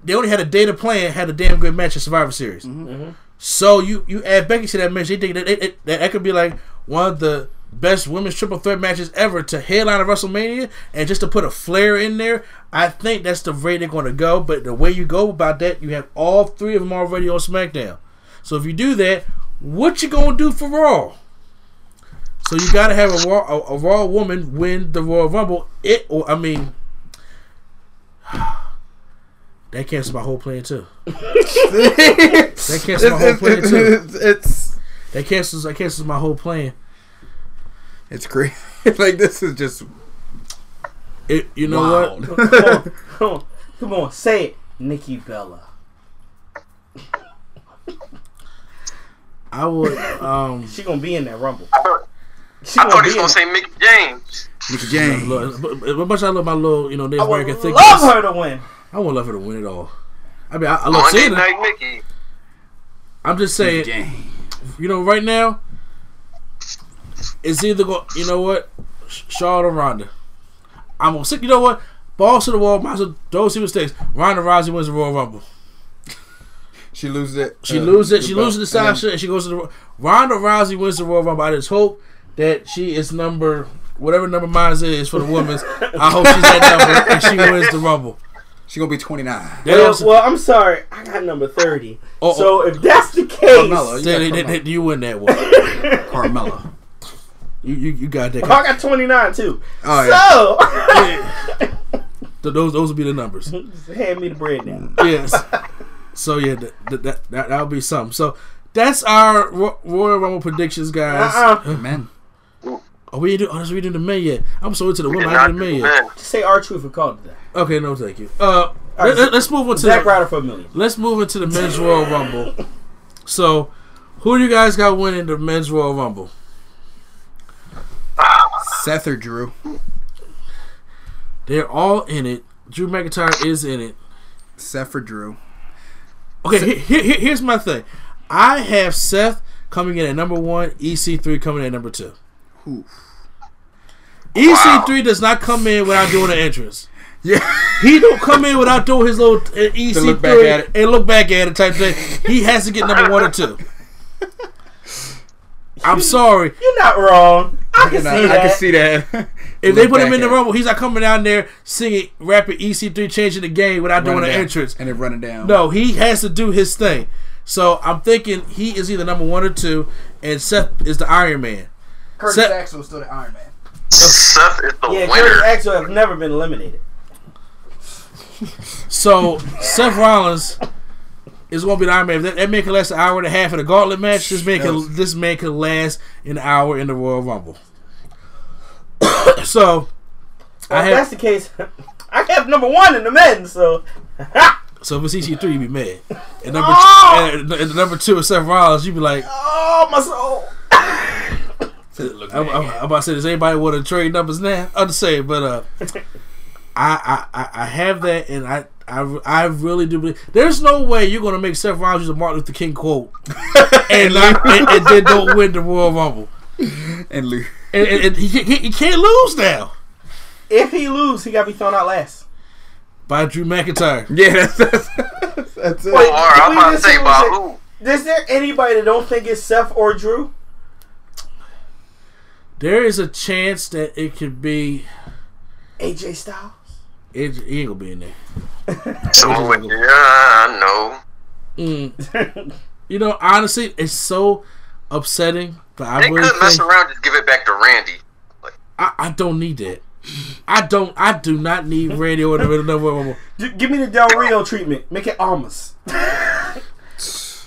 they only had a data plan, had a damn good match in Survivor Series. Mm-hmm. Mm-hmm. So you you add Becky to that match, they think that it, it, that, that could be like one of the best women's triple threat matches ever to headline a WrestleMania, and just to put a flair in there. I think that's the way they're going to go. But the way you go about that, you have all three of them already on SmackDown. So if you do that, what you gonna do for Raw? So you gotta have a raw a, a raw woman win the Royal Rumble. It or I mean that cancels my whole plan too. that cancels my whole plan too. It's That cancels that cancels my whole plan. it's crazy. like this is just It you know wild. what? Come on, come on, come on, say it, Nikki Bella. I would um She gonna be in that rumble. I thought, She I gonna thought he was gonna say Mickie James. Mickie James. look, but, but much I love my little you know Native I would American thing. love her to win. I won't love her to win it all. I mean I, I love Monday seeing her. Night Mickie. I'm just saying Mickie you know, right now, it's either go. You know what, Sh- Charlotte or Ronda. I'm gonna sit. You know what, balls to the wall. Might as well don't see mistakes. Ronda Rousey wins the Royal Rumble. She loses it. She uh, loses it. the She belt. loses to And then- Sasha, and she goes to the. Ronda Rousey wins the Royal Rumble. I just hope that she is number whatever number mine is for the women's. I hope she's that number and she wins the Rumble. She gonna be 29. Well, well, I'm sorry, I got number thirty. Oh, oh. so if that's the case, Carmella. You, they- got they- Carmella. they- you win that one. *laughs* Carmella. You you, you got that. Oh, I got 29 too. Oh, yeah. So Th- Those those will be the numbers. *laughs* hand me the bread now. yes. So yeah, that that that that that'll be something. So that's our Royal Rumble predictions, guys. Uh-uh. Man. Oh, we didn't do. Oh, we didn't the men yet. I'm so into the Did women. I not didn't do the do men yet. Just say our truth and call it that. Okay, no, thank you. Uh, right, let, us move on to Zack the, Ryder for a million. let's move into the men's Royal Rumble. So, who do you guys got winning the men's Royal Rumble? Seth or Drew? They're all in it. Drew McIntyre is in it. Seth or Drew? Okay, here, here, here's my thing. I have Seth coming in at number one, EC3 coming in at number two. Who? EC3 does not come in without doing an entrance. Yeah. He don't come in without doing his little uh, EC3 look back at it. and look back at it type thing. He has to get number one or two. I'm *laughs* sorry. You're not wrong. I can Nah, see that. I can see that. *laughs* *laughs* If they put him in the rumble, he's not coming down there singing rapping EC3 changing the game without doing Running an down. entrance. And then running down. No, he has to do his thing. So I'm thinking he is either number one or two, and Seth is the Iron Man. Curtis Seth- Axel is still the Iron Man. Seth is the Yeah, winner. Curtis Axel have never been eliminated. So Seth Rollins is going to be the Iron Man. If that, that man can last an hour and a half in a gauntlet match. This man can this man can last an hour in the Royal Rumble. *coughs* so Well, I if that's the case, *laughs* I have number one in the men. So *laughs* so if it's EC3, you'd be mad. And number Oh! and, and number two is Seth Rollins. You'd be like, oh my soul. *laughs* I'm, I'm, I'm about to say, does anybody want to trade numbers now? I'm just saying, but uh, *laughs* I, I I- I have that, and I. I, I really do believe there's no way you're gonna make Seth Rollins use a Martin Luther King quote *laughs* and, not, and, and then don't win the Royal Rumble. And Lou. And, and, and he, he, he can't lose now If he lose, he got to be thrown out last. by Drew McIntyre. Yeah, that's, that's, that's it. All right, Did I'm we about to say say- about who. Is there anybody that don't think it's Seth or Drew? There is a chance that it could be. AJ Styles. It, he ain't gonna be in there. Someone with yeah, I know. Mm. *laughs* You know, honestly, it's so upsetting. But I They really could mess around, just give it back to Randy. I, I don't need that. I don't. I do not need Randy Orton to win the Royal Rumble. Give me the Del Rio treatment. Make it Almas. *laughs*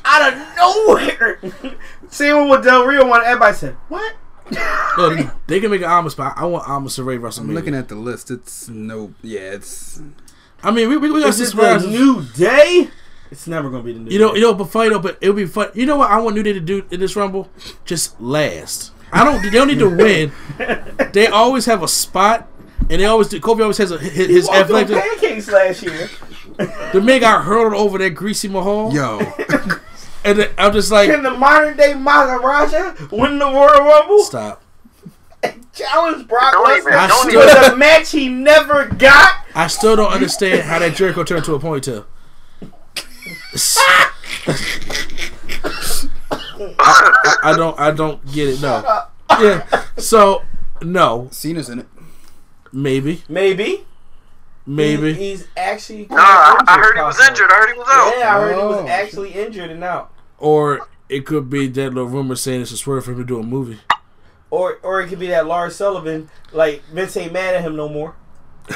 Out of nowhere. *laughs* Seeing what Del Rio One everybody said, what? No, they, they can make an Almas, but I want Almas to raid WrestleMania. I'm looking at the list. It's no. Yeah, it's. I mean, we, we, we got this the surprises. new day? It's never gonna be the new. You know, Day. you know, but funny though, but it'll be fun. You know what I want New Day to do in this Rumble? Just last. I don't. They don't need to win. *laughs* They always have a spot, and they always do. Kofi always has a, his, his Walked athletic. pancakes last year. The man got hurled over that greasy Mahal. Yo, *laughs* And I'm just like, Can the modern day Maharaja win the Royal Rumble? stop. *laughs* Challenge Brock Don't Lesnar don't with even- a match he never got. I still don't understand how that Jericho turned to a ponytail. I, I don't. I don't get it. No. Yeah. So no. Cena's in it. Maybe. Maybe. Maybe. He- he's actually. Nah, I, I heard he was injured. I heard he was out. Yeah, I heard he Oh. was actually injured and out. Or it could be that little rumor saying it's a swerve for him to do a movie. Or or it could be that Lars Sullivan, like Vince ain't mad at him no more. *laughs*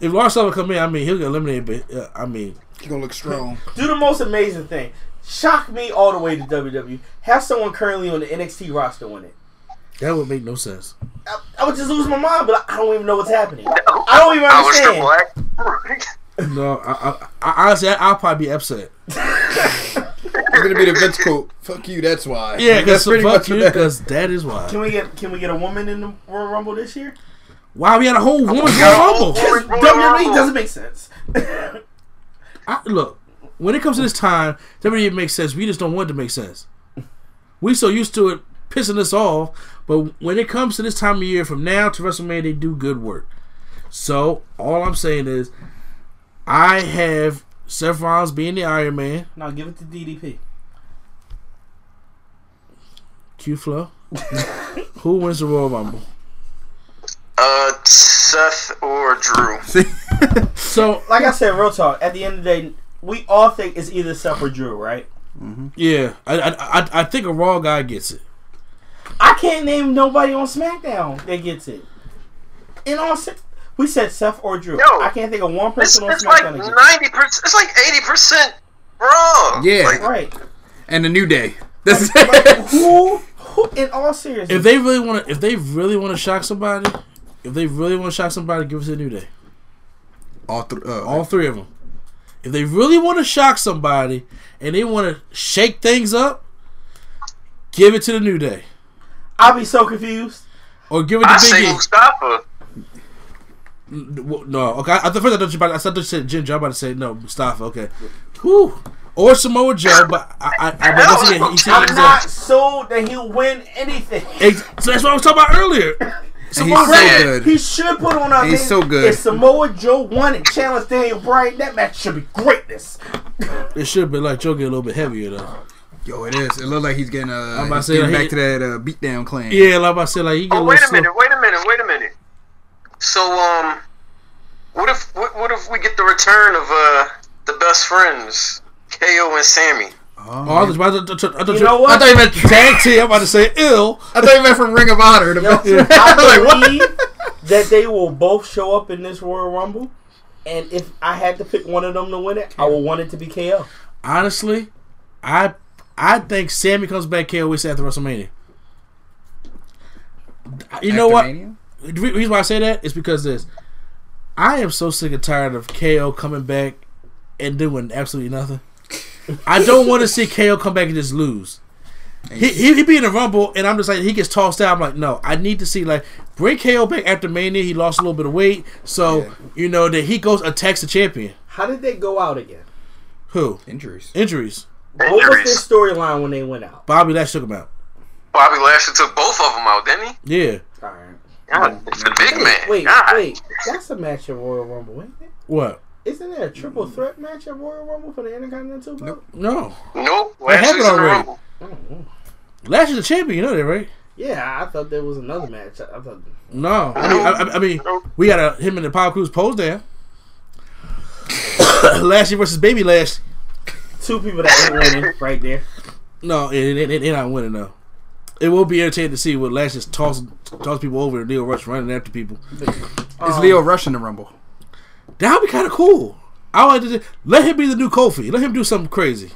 If Lars Sullivan come in, I mean he'll get eliminated. But uh, I mean, He's gonna look strong. *laughs* Do the most amazing thing. Shock me all the way to WWE. Have someone currently on the NXT roster win it. That would make no sense. I, I would just lose my mind, but I don't even know what's happening. I don't even I was understand. Triple *laughs* No, I, I, I honestly, I, I'll probably be upset. *laughs* It's gonna be the Vince quote. Fuck you. That's why. Yeah, that's because fuck much you, because that is why. Can we get can we get a woman in the Royal Rumble this year? Why we had a whole women's got Royal Rumble? WWE Rumble. doesn't make sense. *laughs* I, look, when it comes to this time, WWE makes sense. We just don't want it to make sense. We so used to it pissing us off, but when it comes to this time of year, from now to WrestleMania, they do good work. So all I'm saying is, I have Seth Rollins being the Iron Man. now give it to DDP. Q Flow. *laughs* Who wins the Royal Rumble? Uh, Seth or Drew. *laughs* So Like I said, real talk. At the end of the day, we all think it's either Seth or Drew, right? yeah, I I, I, I think a Raw guy gets it. I can't name nobody on SmackDown that gets it. In all, se- we said Seth or Drew. Yo, I can't think of one It's, person on it's like SmackDown that gets ninety percent. It's like eighty percent wrong. Yeah. Like. Right. and the New Day. That's Like, who, who, in all seriousness, If they really want to, if they really want to shock somebody, if they really want to shock somebody, give us a new day. all, th- uh, All three of them. If they really want to shock somebody and they want to shake things up, give it to the new day I'll be so confused. or give it I to say Big E. Mustafa. No, okay. I, at first I thought you about. I thought you said Ginger. I'm about to say no, Mustafa. Okay, Whew. Or Samoa Joe, but I, I, I but once again, he, he, I'm not a, sold that he'll win anything. *laughs* ex- so that's what I was talking about earlier. *coughs* Samoa he's so good. He should put on a. He's so good. If Samoa Joe won and challenged Daniel Bryan, that match should be greatness. It should be like Joe get a little bit heavier though. Yo, it is. It looked like he's getting uh, I'm about to he's getting like, back to that uh, beatdown clan. Yeah, like I said, like he get Oh, little wait a slow. minute. Wait a minute. Wait a minute. So, um, what if what, what if we get the return of uh the best friends, KO and Sammy? Oh, Oh, I was about to, I thought- I You know what? I thought you meant tag team. I'm about to say ill. I thought you meant from Ring of Honor. The *laughs* best- I like, what? believe that they will both show up in this Royal Rumble, and if I had to pick one of them to win it, I would want it to be KO. Honestly, I I think Sammy comes back KO weeks after WrestleMania. You know what? Mania? The reason why I say that is because this. I am so sick and tired of KO coming back and doing absolutely nothing. I don't want to see *laughs* KO come back and just lose. He, he, he be in a rumble and I'm just like he gets tossed out. I'm like, no, I need to see like bring KO back after Mania. He lost a little bit of weight, so Yeah. you know that he goes attacks the champion. How did they go out again? Who Injuries. injuries? What was their storyline when they went out? Bobby Lash took him out. Bobby Lashley took both of them out, didn't he? Yeah. All right. God, it's the big man. Wait, God. wait. That's a match at Royal Rumble, isn't it? What? Isn't there a triple threat match at Royal Rumble for the Intercontinental belt? No. Nope. That happened Lashley's in the already. Rumble. Lash is the champion. You know that, right? Yeah, I thought there was another match. I I thought. No. I mean, I, I- I mean, we got a, him and the Power Cruise pose down. *coughs* Lashley versus Baby Lash. Two people that ain't winning *laughs* right there. No, it, it, it, it not winning though. It will be entertaining to see what Lash just toss toss people over and Lio Rush running after people. Is Lio Rush in the Rumble? That would be kind of cool. I would like to let him be the new Kofi. Let him do something crazy.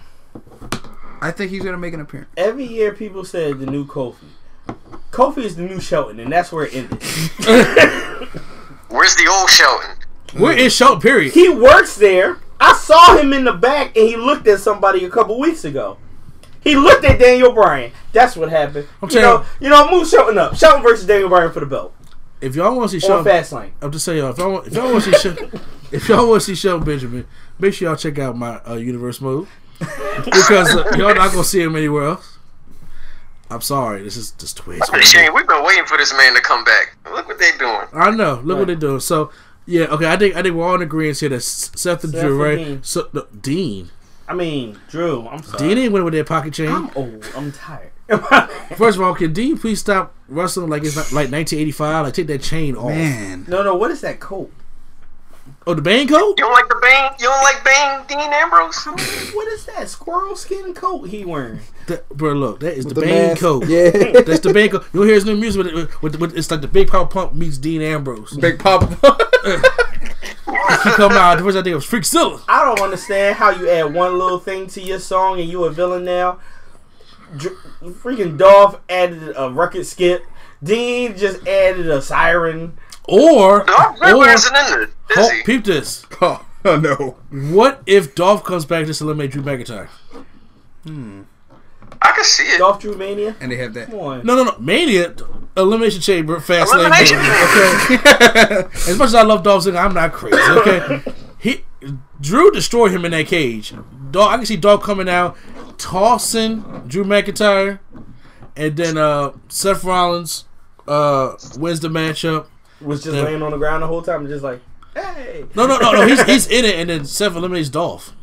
I think he's gonna make an appearance. Every year, people said the new Kofi. Kofi is the new Shelton, and that's where it ended. *laughs* Where's the old Shelton? We're in Shelton. Period. he works there. I saw him in the back and he looked at somebody a couple weeks ago. He looked at Daniel Bryan. That's what happened. I'm you know, you know, Moose showing up. Shelton versus Daniel Bryan for the belt. If y'all want to see On Shelton, Fastlane. I'm just saying, if y'all want, if y'all want to see Shelton, *laughs* if y'all want to see Shelton Benjamin, make sure y'all check out my uh, Universe mode because uh, y'all not gonna see him anywhere else. I'm sorry, this is just the way it's gonna be. Shane, we've been waiting for this man to come back. Look what they doing. I know. Look what they're doing. So yeah, okay. I think I think we're all in agreement here that S- Seth and Seth Drew, right? Dean. So no, Dean, I mean, Drew. I'm sorry. Dean ain't winning with that pocket chain. I'm old. I'm tired. *laughs* *laughs* First of all, can Dean please stop wrestling like it's not, like 1985? Like take that chain off. Man, no, no. What is that coat? Oh, the Bane coat? You don't like the Bane? You don't like Bane, Dean Ambrose? What is that squirrel skin coat he wearing? That, bro, look, that is the, the Bane mask. coat. Yeah. that's the Bane coat. You'll hear his new music with, with, with, with it's like the Big Pop Pump meets Dean Ambrose. Big Papa. *laughs* he come out. The first I think it was Freakzilla. I don't understand how you add one little thing to your song and you a villain now. Dr- freaking Dolph added a record skip. Dean just added a siren. Or, Dolph or Ziggler isn't in it, is oh, he? peep this. *laughs* oh, no. What if Dolph comes back to eliminate Drew McIntyre? Hmm. I can see it. Dolph Drew Mania. And they have that. Come on. No, no, no. Mania, Elimination Chamber, Fast Lane. Okay. *laughs* as much as I love Dolph Ziggler, I'm not crazy. Okay. *laughs* He Drew destroyed him in that cage. Dolph, I can see Dolph coming out, tossing Drew McIntyre, and then uh, Seth Rollins uh, wins the matchup. Was just Yeah. laying on the ground the whole time, and just like, hey. No, no, no, no. He's *laughs* he's in it, and then Seth eliminates Dolph.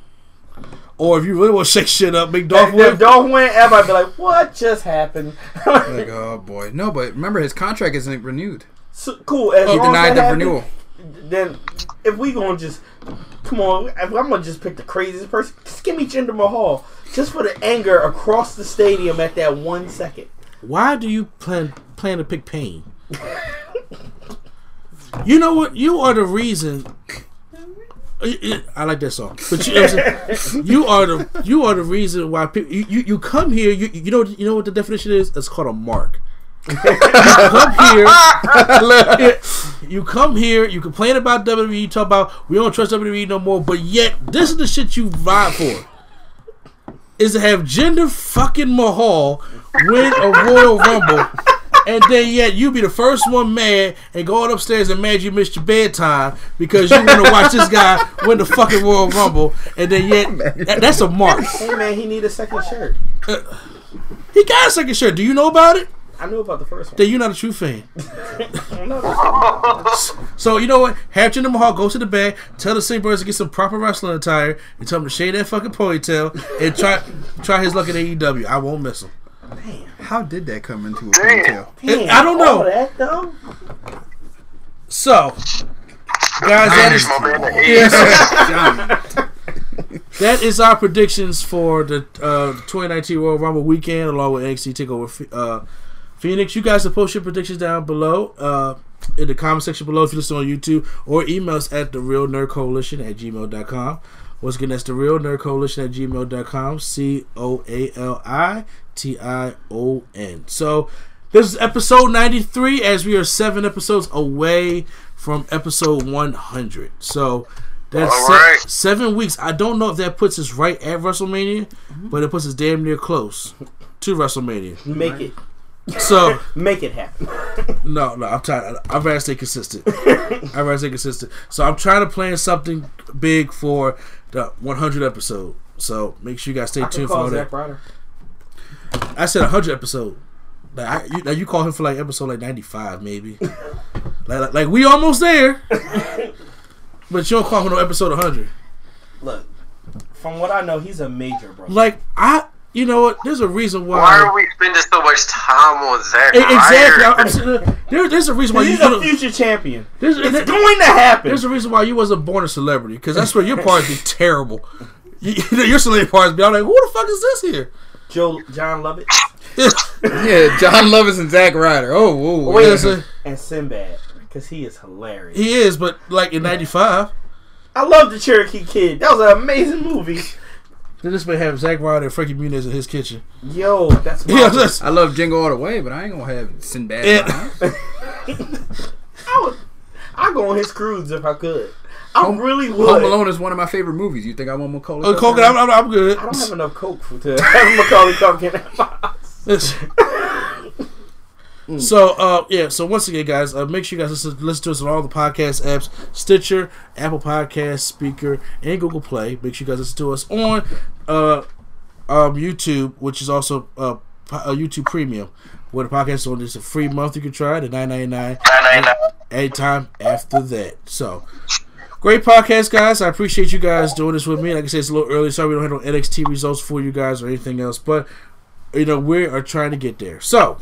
Or if you really want to shake shit up, make Dolph If, if win. Dolph win, everybody be like, what just happened? *laughs* Like, oh boy. No, but remember his contract isn't renewed. So, cool. As He denied the happen, renewal. Then if we gonna just come on, if I'm gonna just pick the craziest person. Just give me Jinder Mahal, just for the anger across the stadium at that one second. Why do you plan plan to pick Pain? *laughs* you know what? You are the reason. I like that song, but you, know what I'm saying? *laughs* you are the you are the reason why people you, you, you come here. You you know you know what the definition is? It's called a mark. you come here. *laughs* you come here. You complain about WWE. You talk about we don't trust WWE no more. But yet this is the shit you vibe for. Is to have Jinder fucking Mahal win a Royal Rumble, and then yet you be the first one mad and going upstairs and mad you missed your bedtime because you want to watch this guy win the fucking Royal Rumble, and then yet that- that's a mark. Hey man, he need a second shirt. He got a second shirt. Do you know about it? I knew about the first one. Then you're not a true fan. *laughs* So you know what? Have Jinder Mahal go to the bed, tell the Saints to get some proper wrestling attire, and tell him to shave that fucking ponytail and try try his luck at AEW. I won't miss him. How did that come into a Damn. ponytail? It- I don't know. that though. So, guys, that Finish is my man *laughs* that is our predictions for the uh, 2019 Royal Rumble weekend, along with NXT Takeover Ph- uh, Phoenix. You guys can post your predictions down below uh, in the comment section below if you listen on YouTube, or email us at the Real Nerd Coalition at gmail.com. Once again, that's the Real Nerd Coalition at gmail.com. C O A L I T I O N. So, this is episode 93, as we are seven episodes away from episode 100. So, that's All se- right. seven weeks. I don't know if that puts us right at WrestleMania, mm-hmm. but it puts us damn near close to WrestleMania. Make it. So, *laughs* Make it happen. *laughs* no, no, I'm tired. I'd rather stay consistent. I'd rather stay consistent. So I'm trying to plan something big for the 100 episode. So make sure you guys stay I tuned for call all Zack that. Ryder. I said 100 episode. Like I, you, now you call him for like episode like 95 maybe. *laughs* like, like like we almost there. but you don't call him no episode 100. Look, from what I know, he's a major bro. Like I, you know what? There's a reason why. Why are we spending so much time on Zack E- exactly. Ryder? I'm there, there's a reason why you. He's you a future champion. There's, It's there- going to happen. There's a reason why you wasn't born a celebrity because that's where your parts be terrible. *laughs* You, you know, your celebrity parts be I'm like, who the fuck is this here? Joe John Lovett *laughs* Yeah, John Lovett and Zack Ryder. Oh, whoa. Wait, yeah. a second. and Sinbad because he is hilarious. he is, but like in '95, I love the Cherokee Kid. That was an amazing movie. then this may have Zack Ryder and Frankie Muniz in his kitchen. Yo, that's my *laughs* Yeah, that's- I love Jingle All the Way, but I ain't gonna have Sinbad. Yeah. in my house. I would. I go on his cruise if I could. I really would. Home Alone is one of my favorite movies. You think I want Macaulay? Uh, Culkin, I'm, I'm, I'm good. I don't have enough coke for to *laughs* have Macaulay Culkin in my house. Listen. So uh yeah, so once again, guys, uh, make sure you guys listen, listen to us on all the podcast apps: Stitcher, Apple Podcast, Spreaker, and Google Play. Make sure you guys listen to us on uh um YouTube, which is also uh, uh YouTube Premium, where the podcast is on. It's a free month you can try it at nine ninety nine. Anytime after that. So great podcast, guys. I appreciate you guys doing this with me. Like I said, it's a little early. Sorry we don't have no NXT results for you guys or anything else, but you know we are trying to get there. So.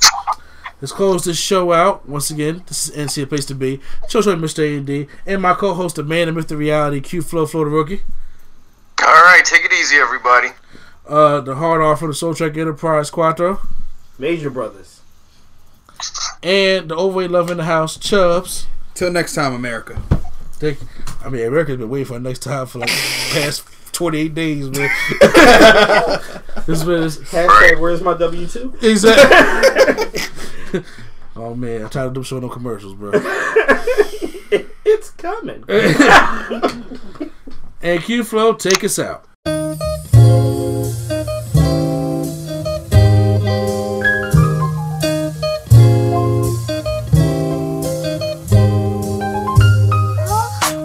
Let's close this show out. Once again, this is NC a place to be. Show show Mr. A&D. And my co-host, the man, the myth, the reality, Q Flow, Flow the Rookie. All right, take it easy, everybody. Uh, the hard R from the Soul Track Enterprise, Quattro. Major Brothers. And the overweight love in the house, Chubbs. Till next time, America. Thank I mean, America's been waiting for the next time for like *laughs* past 28 days, man. *laughs* this was Hashtag Where's my W two? Exactly. *laughs* oh, man. I'm trying to do show no commercials, bro. It's coming. And Q Flow, take us out.